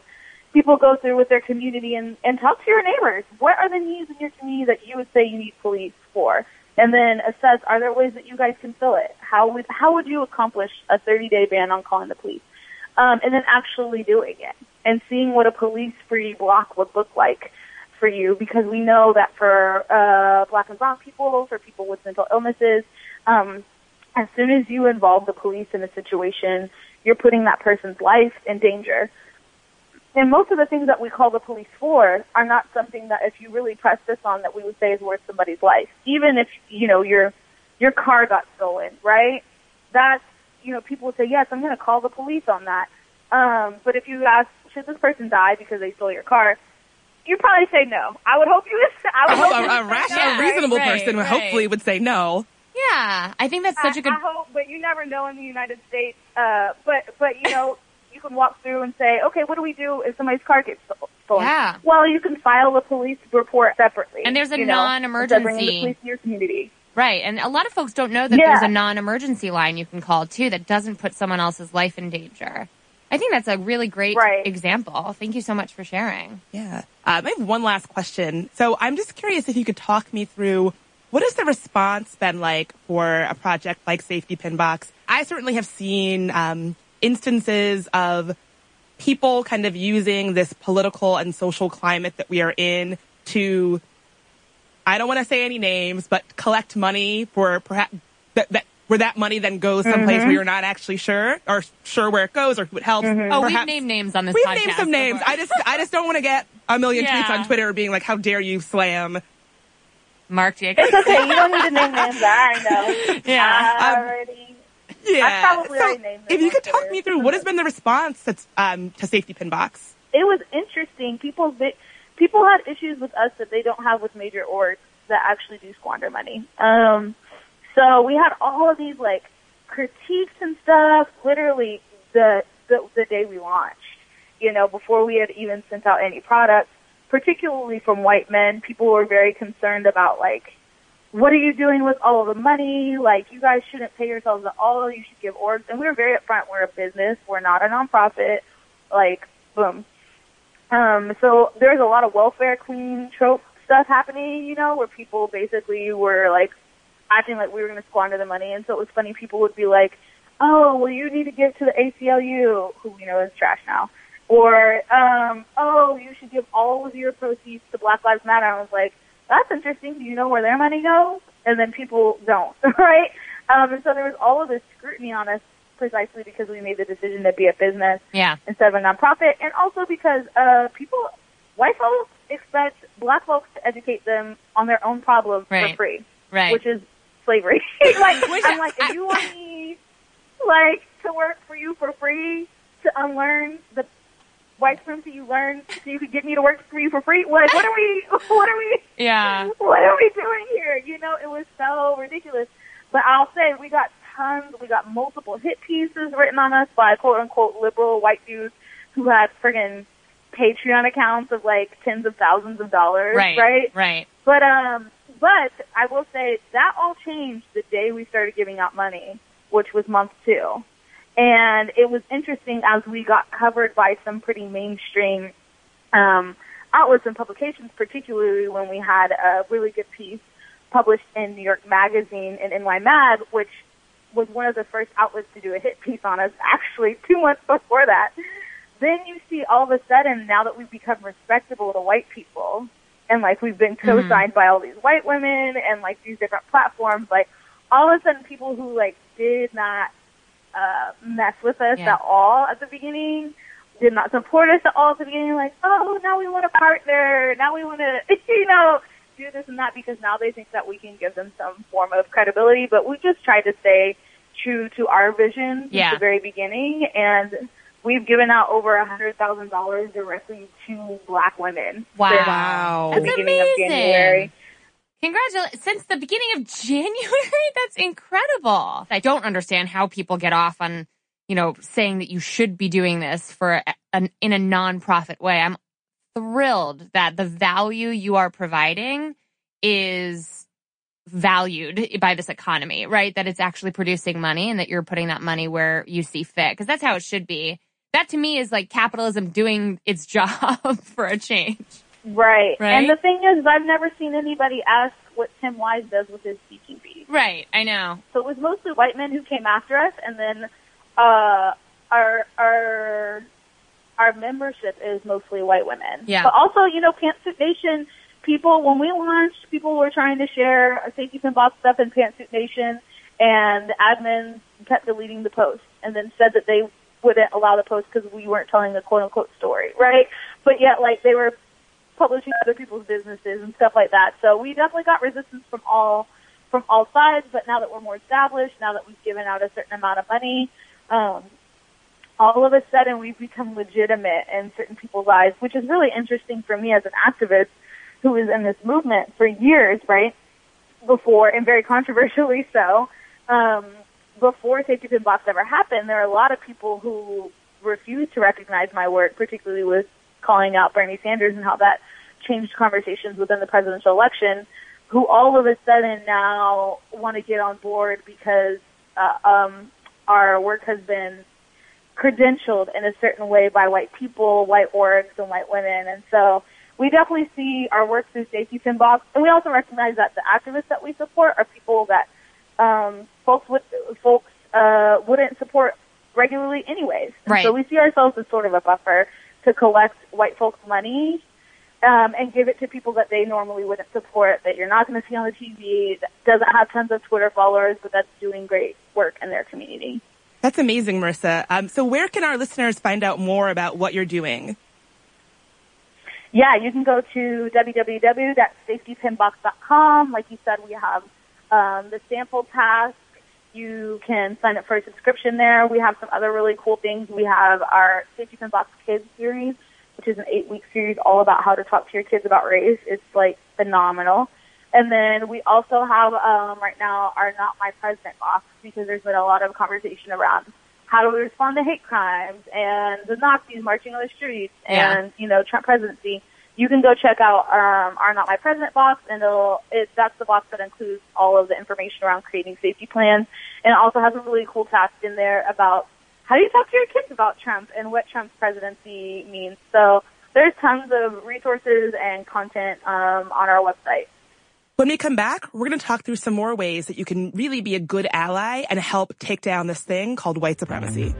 people go through with their community and, and talk to your neighbors. What are the needs in your community that you would say you need police for? And then assess, are there ways that you guys can fill it? How would, how would you accomplish a 30 day ban on calling the police? Um, and then actually doing it and seeing what a police free block would look like for you because we know that for, uh, black and brown people, for people with mental illnesses, um, as soon as you involve the police in a situation, you're putting that person's life in danger. And most of the things that we call the police for are not something that if you really press this on that we would say is worth somebody's life. Even if, you know, your your car got stolen, right? That's you know, people would say, Yes, I'm gonna call the police on that. Um, but if you ask, should this person die because they stole your car? You'd probably say no. I would hope you would. I would I hope hope a, a rational, Yeah, reasonable right, person right. hopefully would say no. Yeah, I think that's such a good. I, I hope, but you never know in the United States. Uh, but but you know, you can walk through and say, okay, what do we do if somebody's car gets stolen? Yeah. Well, you can file a police report separately. And there's a you know, bringing non-emergency- the police in your community. Right. And a lot of folks don't know that Yeah. there's a non-emergency line you can call too that doesn't put someone else's life in danger. I think that's a really great Right. example. Thank you so much for sharing. Yeah. Um, I have one last question. So I'm just curious if you could talk me through what has the response been like for a project like Safety Pin Box? I certainly have seen um, instances of people kind of using this political and social climate that we are in to, I don't want to say any names, but collect money for perhaps that, that where that money then goes someplace where you're not actually sure or sure where it goes or who it helps. Oh, we've named names on this We've podcast. named some names. I just I just don't want to get a million Yeah. tweets on Twitter being like, "How dare you slam?" Mark Jacobs. It's okay. You don't need to name names. I know. Yeah. I Um, already. Yeah. So already named them if you could talk me through what has been the response that's um, to Safety Pin Box? it was interesting. People people had issues with us that they don't have with major orgs that actually do squander money. Um, so we had all of these like critiques and stuff. Literally the the, the day we launched, you know, before we had even sent out any products, particularly from white men, people were very concerned about like. What are you doing with all the money? Like, you guys shouldn't pay yourselves at all. You should give orgs. And we were very upfront. We're a business. We're not a nonprofit. Like, boom. Um, so there's a lot of welfare queen trope stuff happening, you know, where people basically were like acting like we were going to squander the money. And so it was funny. People would be like, oh, well, you need to give to the ACLU, who we know is trash now. Or, um, oh, you should give all of your proceeds to Black Lives Matter. I was like, that's interesting. Do you know where their money goes? And then people don't, right? Um, and so there was all of this scrutiny on us precisely because we made the decision to be a business Yeah. instead of a nonprofit, and also because uh, people, white folks, expect black folks to educate them on their own problems Right. for free, Right. which is slavery. like Which I'm like, if you want me, like, to work for you for free to unlearn the white supremacy you learned, so you could get me to work for you for free. Like, what are we? What are we? yeah. what are we doing here? You know, it was so ridiculous. But I'll say we got tons, we got multiple hit pieces written on us by quote unquote liberal white dudes who had friggin' Patreon accounts of like tens of thousands of dollars, Right. right? Right. But um, but I will say that all changed the day we started giving out money, which was month two, and it was interesting as we got covered by some pretty mainstream um, outlets and publications, particularly when we had a really good piece published in New York Magazine and NY Mag, which was one of the first outlets to do a hit piece on us. Actually, two months before that. Then you see all of a sudden, now that we've become respectable to white people, and like we've been co-signed by all these white women and like these different platforms, like all of a sudden people who like did not uh, mess with us Yeah. at all at the beginning, did not support us at all at the beginning, like, oh, now we want a partner, now we want to, you know, do this and that because now they think that we can give them some form of credibility, but we just tried to stay true to our vision since Yeah. the very beginning and we've given out over a hundred thousand dollars directly to black women Wow. since Wow. the That's beginning of amazing. Congratulations. Since the beginning of January, that's incredible. I don't understand how people get off on, you know, saying that you should be doing this for an, in a nonprofit way. I'm thrilled that the value you are providing is valued by this economy, right? That it's actually producing money and that you're putting that money where you see fit. Cause that's how it should be. That to me is like capitalism doing its job for a change. Right. Right? And the thing is, I've never seen anybody ask what Tim Wise does with his speaking fees. Right. I know. So it was mostly white men who came after us, and then uh, our our our membership is mostly white women. Yeah. But also, you know, Pantsuit Nation people when we launched, people were trying to share our safety pin box stuff in Pantsuit Nation, and the admins kept deleting the post, and then said that they wouldn't allow the post because we weren't telling the quote unquote story, right? But yet, like they were publishing other people's businesses and stuff like that. So we definitely got resistance from all from all sides. But now that we're more established, now that we've given out a certain amount of money, um, all of a sudden we've become legitimate in certain people's eyes, which is really interesting for me as an activist who was in this movement for years, right? Before and very controversially so. Um, before Safety Pin Box ever happened, there are a lot of people who refused to recognize my work, particularly with calling out Bernie Sanders and how that changed conversations within the presidential election, who all of a sudden now want to get on board because uh, um, our work has been credentialed in a certain way by white people, white orgs, and white women. And so we definitely see our work through Safety Pin Box, and we also recognize that the activists that we support are people that um, folks would folks uh, wouldn't support regularly, anyways. And Right. So we see ourselves as sort of a buffer to collect white folks' money um, and give it to people that they normally wouldn't support, that you're not going to see on the TV, that doesn't have tons of Twitter followers, but that's doing great work in their community. That's amazing, Marissa. Um, so where can our listeners find out more about what you're doing? Yeah, you can go to www.safetypinbox.com. Like you said, we have um, the sample task. You can sign up for a subscription there. We have some other really cool things. We have our Safety Pin Box Kids series, which is an eight-week series all about how to talk to your kids about race. It's like phenomenal. And then we also have um, right now our Not My President box because there's been a lot of conversation around how do we respond to hate crimes and the Nazis marching on the streets Yeah. and you know Trump presidency. You can go check out um, our Not My President box, and it'll it, that's the box that includes all of the information around creating safety plans, and it also has a really cool task in there about how do you talk to your kids about Trump and what Trump's presidency means. So there's tons of resources and content um, on our website. When we come back, we're going to talk through some more ways that you can really be a good ally and help take down this thing called white supremacy.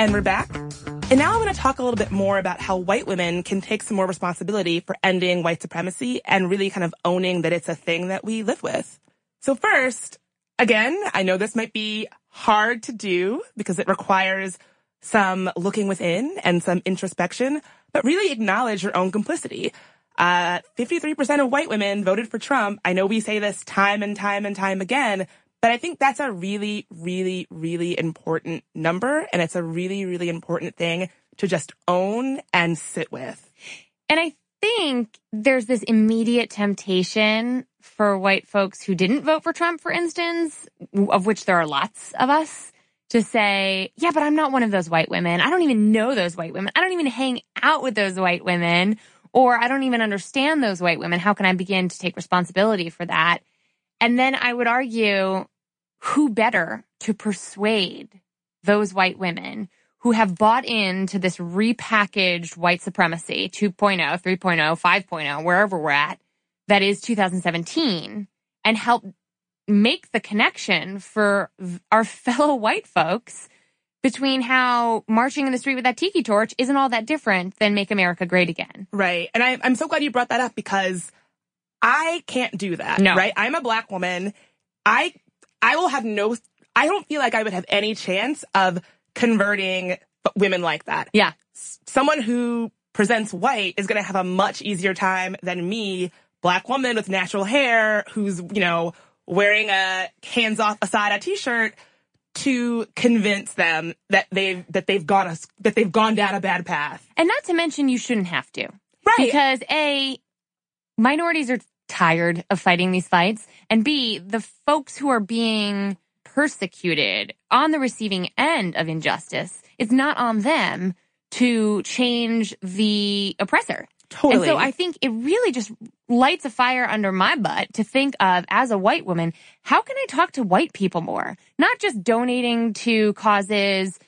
And we're back. And now I'm going to talk a little bit more about how white women can take some more responsibility for ending white supremacy and really kind of owning that it's a thing that we live with. So first, again, I know this might be hard to do because it requires some looking within and some introspection, but really acknowledge your own complicity. Uh, 53% of white women voted for Trump. I know we say this time and time and time again, but I think that's a really, really, really important number. And it's a really, really important thing to just own and sit with. And I think there's this immediate temptation for white folks who didn't vote for Trump, for instance, of which there are lots of us, to say, yeah, but I'm not one of those white women. I don't even know those white women. I don't even hang out with those white women, or I don't even understand those white women. How can I begin to take responsibility for that? And then I would argue, who better to persuade those white women who have bought into this repackaged white supremacy 2.0, 3.0, 5.0, wherever we're at, that is 2017, and help make the connection for our fellow white folks between how marching in the street with that tiki torch isn't all that different than Make America Great Again. Right. And I, am so glad you brought that up because I can't do that. No. Right. I'm a black woman. I, I will have no, I don't feel like I would have any chance of converting women like that. Yeah. Someone who presents white is going to have a much easier time than me, black woman with natural hair who's, you know, wearing a hands off Assata t-shirt to convince them that they've that they've gone a, that they've gone down a bad path. And not to mention you shouldn't have to. Right. Because A minorities are tired of fighting these fights and B the folks who are being persecuted on the receiving end of injustice it's not on them to change the oppressor. Totally. And so I think it really just lights a fire under my butt to think of as a white woman, how can I talk to white people more? Not just donating to causes,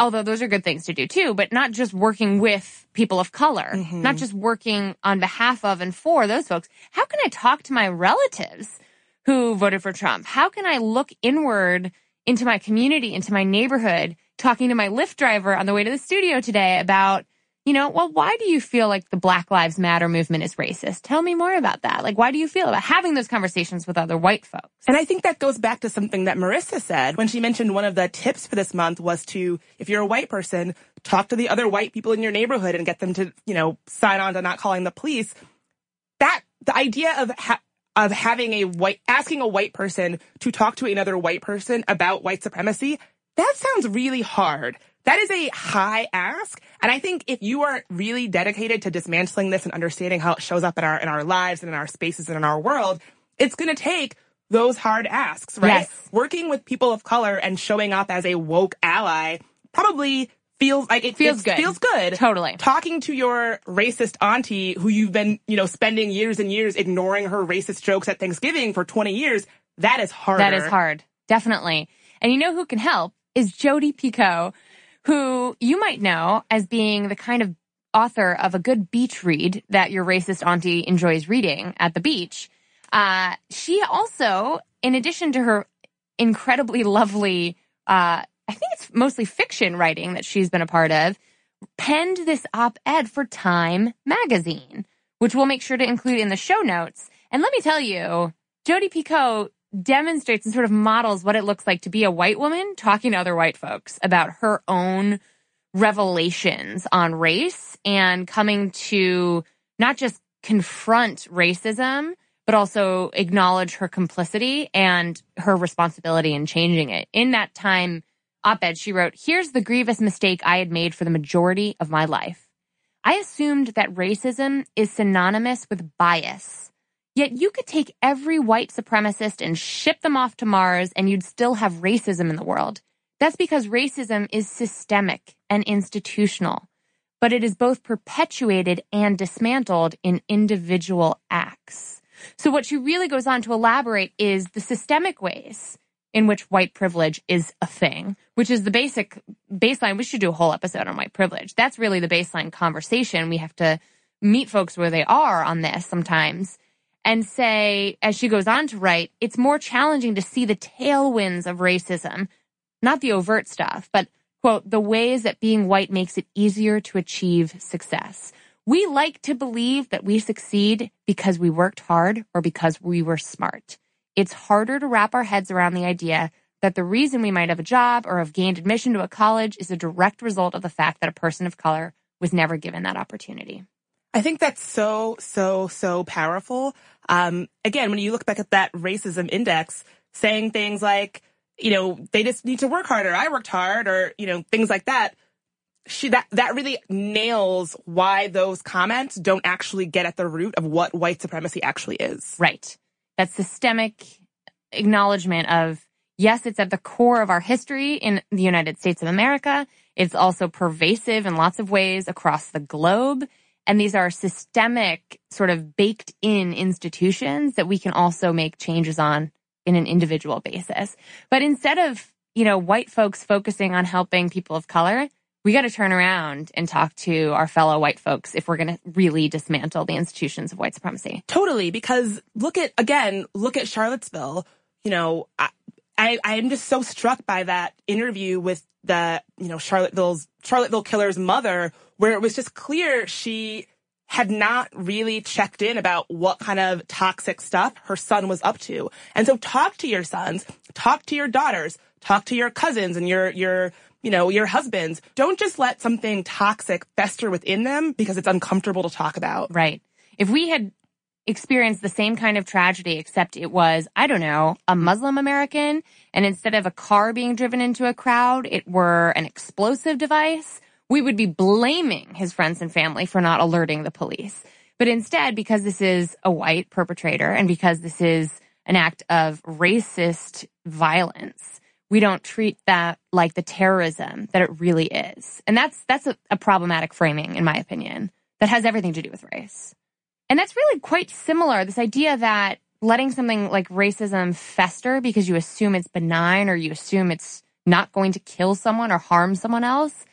although those are good things to do too, but not just working with people of color, mm-hmm. not just working on behalf of and for those folks. How can I talk to my relatives who voted for Trump? How can I look inward into my community, into my neighborhood, talking to my Lyft driver on the way to the studio today about you know, well, why do you feel like the Black Lives Matter movement is racist? Tell me more about that. Like, why do you feel about having those conversations with other white folks? And I think that goes back to something that Marissa said when she mentioned one of the tips for this month was to, if you're a white person, talk to the other white people in your neighborhood and get them to, you know, sign on to not calling the police. That, the idea of, ha- of having a white, asking a white person to talk to another white person about white supremacy, that sounds really hard. That is a high ask. And I think if you are really dedicated to dismantling this and understanding how it shows up in our, in our lives and in our spaces and in our world, it's going to take those hard asks, right? Yes. Working with people of color and showing up as a woke ally probably feels like it feels good. Feels good. Totally. Talking to your racist auntie who you've been, you know, spending years and years ignoring her racist jokes at Thanksgiving for 20 years, that is hard. That is hard. Definitely. And you know who can help is Jodi Picoult who you might know as being the kind of author of a good beach read that your racist auntie enjoys reading at the beach. Uh, she also, in addition to her incredibly lovely, uh, I think it's mostly fiction writing that she's been a part of, penned this op-ed for Time magazine, which we'll make sure to include in the show notes. And let me tell you, Jodi Picoult demonstrates and sort of models what it looks like to be a white woman talking to other white folks about her own revelations on race and coming to not just confront racism, but also acknowledge her complicity and her responsibility in changing it. In that time op-ed, she wrote, here's the grievous mistake I had made for the majority of my life. I assumed that racism is synonymous with bias Yet you could take every white supremacist and ship them off to Mars and you'd still have racism in the world. That's because racism is systemic and institutional, but it is both perpetuated and dismantled in individual acts. So what she really goes on to elaborate is the systemic ways in which white privilege is a thing, which is the basic baseline. We should do a whole episode on white privilege. That's really the baseline conversation. We have to meet folks where they are on this sometimes and say, as she goes on to write, it's more challenging to see the tailwinds of racism, not the overt stuff, but quote, the ways that being white makes it easier to achieve success. We like to believe that we succeed because we worked hard or because we were smart. It's harder to wrap our heads around the idea that the reason we might have a job or have gained admission to a college is a direct result of the fact that a person of color was never given that opportunity. I think that's so, so, so powerful. Um, again, when you look back at that racism index, saying things like, you know, they just need to work harder. I worked hard or, you know, things like that. She, that, that really nails why those comments don't actually get at the root of what white supremacy actually is. Right. That systemic acknowledgement of, yes, it's at the core of our history in the United States of America. It's also pervasive in lots of ways across the globe. And these are systemic, sort of baked in institutions that we can also make changes on in an individual basis. But instead of, you know, white folks focusing on helping people of color, we got to turn around and talk to our fellow white folks if we're going to really dismantle the institutions of white supremacy. Totally. Because look at, again, look at Charlottesville. You know, I, I, I'm just so struck by that interview with the, you know, Charlottesville's, Charlottesville killer's mother, where it was just clear she had not really checked in about what kind of toxic stuff her son was up to. And so talk to your sons, talk to your daughters, talk to your cousins and your, your, you know, your husbands. Don't just let something toxic fester within them because it's uncomfortable to talk about. Right. If we had experienced the same kind of tragedy, except it was, I don't know, a Muslim American, and instead of a car being driven into a crowd, it were an explosive device, we would be blaming his friends and family for not alerting the police. But instead, because this is a white perpetrator and because this is an act of racist violence, we don't treat that like the terrorism that it really is. And that's, that's a, a problematic framing, in my opinion, that has everything to do with race. And that's really quite similar. This idea that letting something like racism fester because you assume it's benign or you assume it's not going to kill someone or harm someone else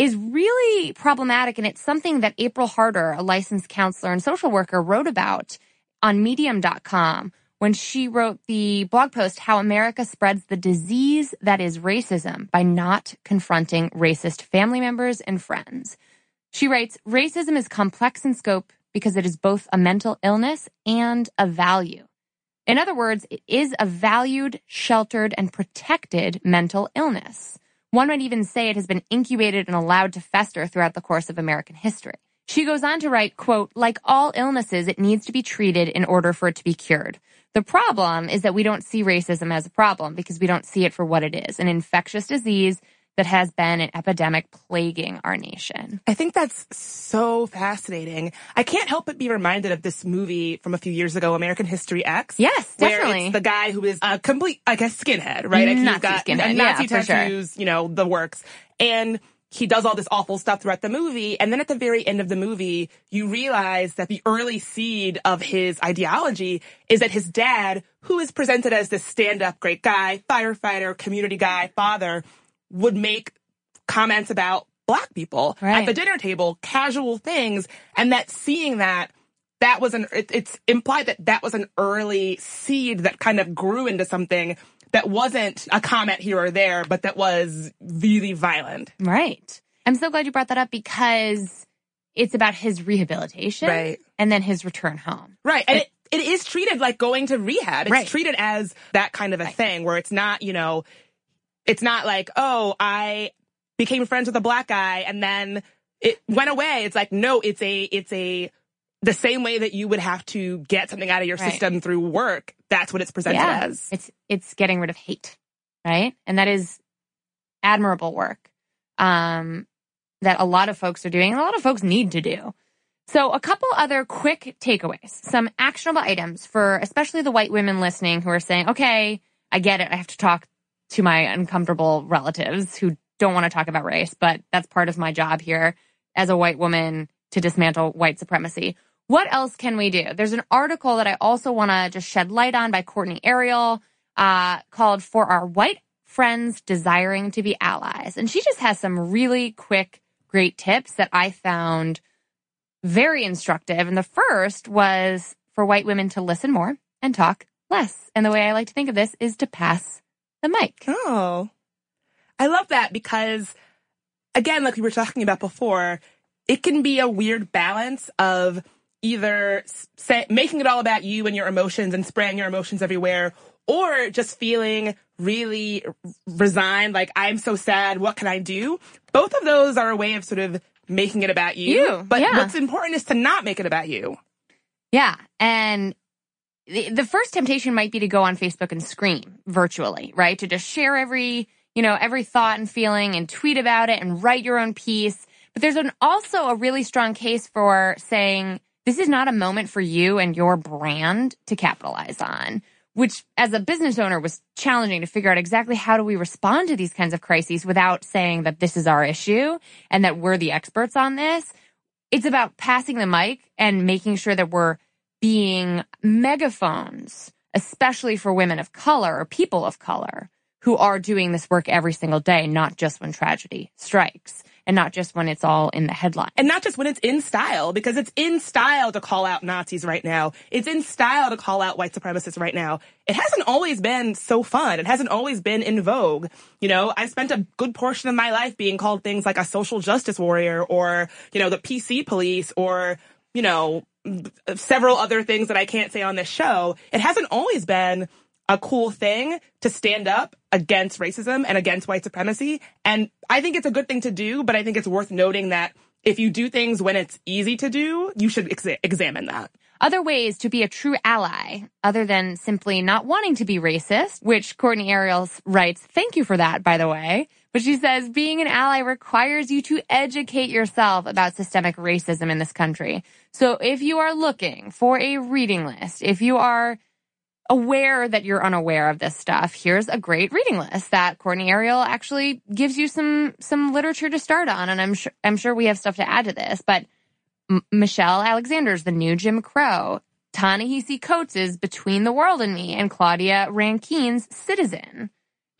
is really problematic. And it's something that April Harder, a licensed counselor and social worker, wrote about on medium.com when she wrote the blog post, How America Spreads the Disease That Is Racism by Not Confronting Racist Family Members and Friends. She writes, Racism is complex in scope because it is both a mental illness and a value. In other words, it is a valued, sheltered, and protected mental illness. One might even say it has been incubated and allowed to fester throughout the course of American history. She goes on to write, quote, like all illnesses, it needs to be treated in order for it to be cured. The problem is that we don't see racism as a problem because we don't see it for what it is, an infectious disease that has been an epidemic plaguing our nation. I think that's so fascinating. I can't help but be reminded of this movie from a few years ago, American History X. Yes, definitely. the guy who is a complete, I guess, skinhead, right? Nazi He's got skinhead. Nazi yeah, tattoos, sure. you know, the works. And he does all this awful stuff throughout the movie. And then at the very end of the movie, you realize that the early seed of his ideology is that his dad, who is presented as this stand-up great guy, firefighter, community guy, father, would make comments about black people right. at the dinner table, casual things, and that seeing that that was an it, it's implied that that was an early seed that kind of grew into something that wasn't a comment here or there, but that was really violent. Right. I'm so glad you brought that up because it's about his rehabilitation right. and then his return home. Right. And it, it is treated like going to rehab. It's right. treated as that kind of a right. thing where it's not, you know, it's not like, oh, I became friends with a black guy and then it went away. It's like, no, it's a, it's a, the same way that you would have to get something out of your right. system through work. That's what it's presented yeah. as. It's, it's getting rid of hate. Right. And that is admirable work. Um, that a lot of folks are doing and a lot of folks need to do. So a couple other quick takeaways, some actionable items for especially the white women listening who are saying, okay, I get it. I have to talk to my uncomfortable relatives who don't want to talk about race, but that's part of my job here as a white woman to dismantle white supremacy. What else can we do? There's an article that I also want to just shed light on by Courtney Ariel. uh, called For Our White Friends Desiring to Be Allies. And she just has some really quick, great tips that I found very instructive. And the first was for white women to listen more and talk less. And the way I like to think of this is to pass the mic. Oh, I love that because again, like we were talking about before, it can be a weird balance of either say, making it all about you and your emotions and spraying your emotions everywhere or just feeling really resigned, like I'm so sad, what can I do? Both of those are a way of sort of making it about you. You, but yeah. what's important is to not make it about you. Yeah. And the, the first temptation might be to go on Facebook and scream virtually, right? To just share every, you know, every thought and feeling and tweet about it and write your own piece. But there's an, also a really strong case for saying this is not a moment for you and your brand to capitalize on, which as a business owner was challenging to figure out exactly how do we respond to these kinds of crises without saying that this is our issue and that we're the experts on this. It's about passing the mic and making sure that we're being megaphones, especially for women of color or people of color who are doing this work every single day, not just when tragedy strikes and not just when it's all in the headline. And not just when it's in style, because it's in style to call out Nazis right now. It's in style to call out white supremacists right now. It hasn't always been so fun. It hasn't always been in vogue. You know, I spent a good portion of my life being called things like a social justice warrior or, you know, the PC police or, you know, several other things that I can't say on this show. It hasn't always been a cool thing to stand up against racism and against white supremacy. And I think it's a good thing to do, but I think it's worth noting that if you do things when it's easy to do, you should ex- examine that. Other ways to be a true ally, other than simply not wanting to be racist, which Courtney Ariels writes, thank you for that, by the way. But she says being an ally requires you to educate yourself about systemic racism in this country. So if you are looking for a reading list, if you are aware that you're unaware of this stuff, here's a great reading list that Courtney Ariel actually gives you some some literature to start on. And I'm sure I'm sure we have stuff to add to this, but M- Michelle Alexander's The New Jim Crow, Ta-Nehisi Coates' Between the World and Me, and Claudia Rankine's Citizen.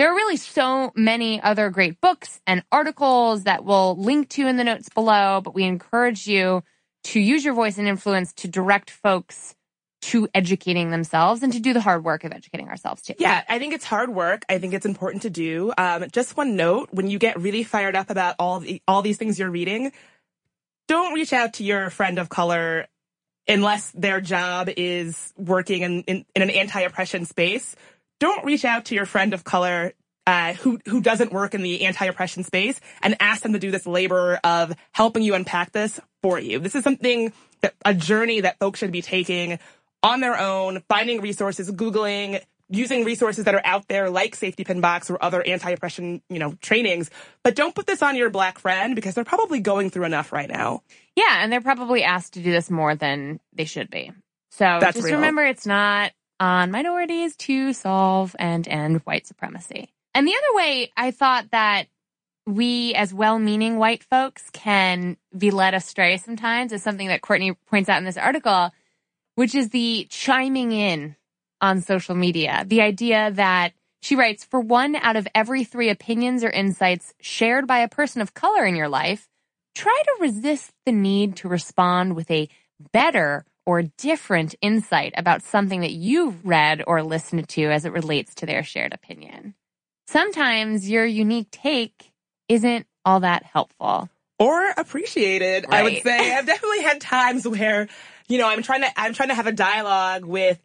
There are really so many other great books and articles that we'll link to in the notes below, but we encourage you to use your voice and influence to direct folks to educating themselves and to do the hard work of educating ourselves too. Yeah, I think it's hard work. I think it's important to do. Um, just one note: when you get really fired up about all the, all these things you're reading, don't reach out to your friend of color unless their job is working in, in, in an anti-oppression space. Don't reach out to your friend of color uh, who who doesn't work in the anti-oppression space and ask them to do this labor of helping you unpack this for you. This is something that a journey that folks should be taking on their own, finding resources, Googling, using resources that are out there like Safety Pin Box or other anti-oppression, you know, trainings. But don't put this on your black friend because they're probably going through enough right now. Yeah, and they're probably asked to do this more than they should be. So That's just real. remember it's not on minorities to solve and end white supremacy. And the other way I thought that we as well-meaning white folks can be led astray sometimes is something that Courtney points out in this article which is the chiming in on social media. The idea that she writes, for one out of every three opinions or insights shared by a person of color in your life, try to resist the need to respond with a better or different insight about something that you've read or listened to as it relates to their shared opinion. Sometimes your unique take isn't all that helpful. Or appreciated, I would say. I've definitely had times where, you know, I'm trying to, I'm trying to have a dialogue with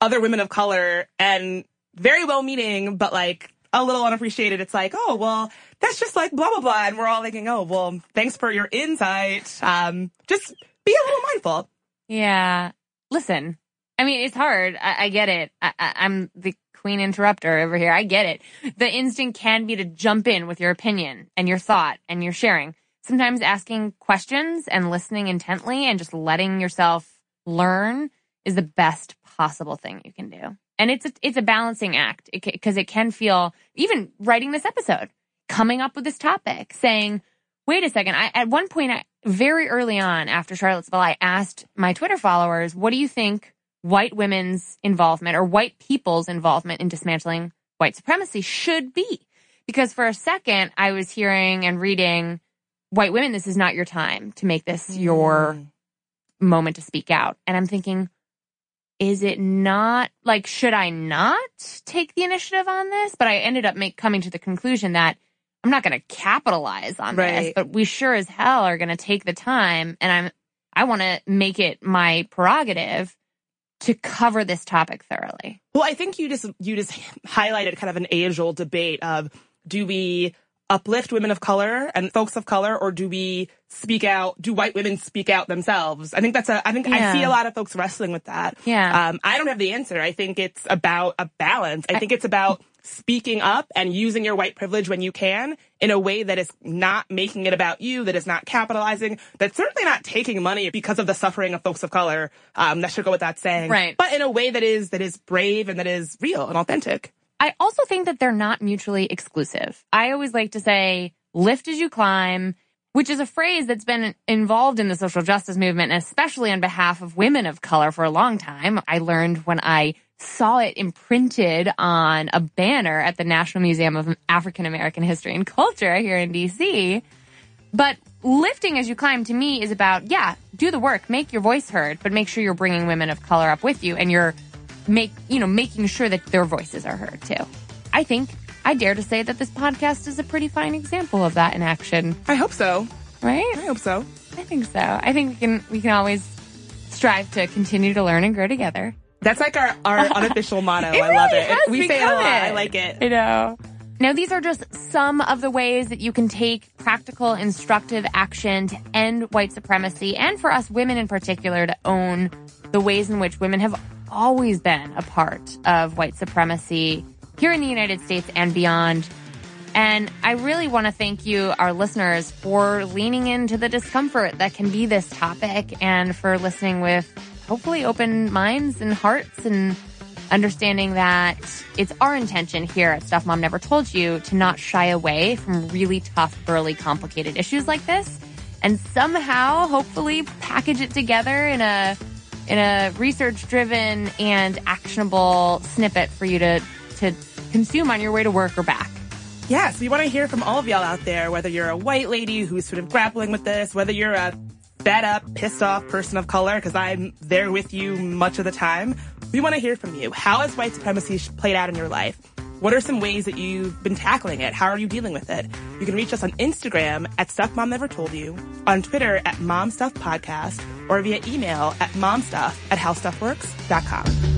other women of color and very well meaning, but like a little unappreciated. It's like, oh, well, that's just like blah, blah, blah. And we're all thinking, oh, well, thanks for your insight. Um, just be a little mindful. Yeah. Listen, I mean, it's hard. I, I get it. I, I'm the queen interrupter over here. I get it. The instinct can be to jump in with your opinion and your thought and your sharing. Sometimes asking questions and listening intently and just letting yourself learn is the best possible thing you can do. And it's a, it's a balancing act because it, can feel even writing this episode, coming up with this topic, saying, wait a second. I, at one point, I, very early on after Charlottesville, I asked my Twitter followers, what do you think white women's involvement or white people's involvement in dismantling white supremacy should be. Because for a second, I was hearing and reading, white women, this is not your time to make this your Mm. moment to speak out. And I'm thinking, is it not like, should I not take the initiative on this? But I ended up make, coming to the conclusion that I'm not going to capitalize on this, but we sure as hell are going to take the time. And I'm, I want to make it my prerogative to cover this topic thoroughly. Well, I think you just you just highlighted kind of an age old debate of do we uplift women of color and folks of color, or do we speak out? Do white women speak out themselves? I think that's a. I think I see a lot of folks wrestling with that. Yeah. Um, I don't have the answer. I think it's about a balance. I think it's about speaking up and using your white privilege when you can in a way that is not making it about you, that is not capitalizing, that's certainly not taking money because of the suffering of folks of color. Um, that should go without saying. Right. But in a way that is that is brave and that is real and authentic. I also think that they're not mutually exclusive. I always like to say, lift as you climb, which is a phrase that's been involved in the social justice movement, and especially on behalf of women of color for a long time. I learned when I saw it imprinted on a banner at the National Museum of African American History and Culture here in DC. But lifting as you climb to me is about, yeah, do the work, make your voice heard, but make sure you're bringing women of color up with you and you're make, you know, making sure that their voices are heard too. I think I dare to say that this podcast is a pretty fine example of that in action, I hope so. right? I hope so. I think so. I think we can, we can always strive to continue to learn and grow together. That's like our, our unofficial motto. It I love it. has we say it a lot. it. I like it. I know. Now, these are just some of the ways that you can take practical, instructive action to end white supremacy and for us women in particular to own the ways in which women have always been a part of white supremacy here in the United States and beyond. And I really want to thank you, our listeners, for leaning into the discomfort that can be this topic and for listening with hopefully open minds and hearts and understanding that it's our intention here at Stuff Mom Never Told You to not shy away from really tough, burly, complicated issues like this and somehow hopefully package it together in a in a research driven and actionable snippet for you to to consume on your way to work or back. Yes, we want to hear from all of y'all out there, whether you're a white lady who's sort of grappling with this, whether you're a fed up, pissed off person of color, because I'm there with you much of the time. We want to hear from you. How has white supremacy played out in your life? What are some ways that you've been tackling it? How are you dealing with it? You can reach us on Instagram at Stuff Mom Never Told You, on Twitter at Mom Stuff Podcast, or via email at momstuff at howstuffworks.com.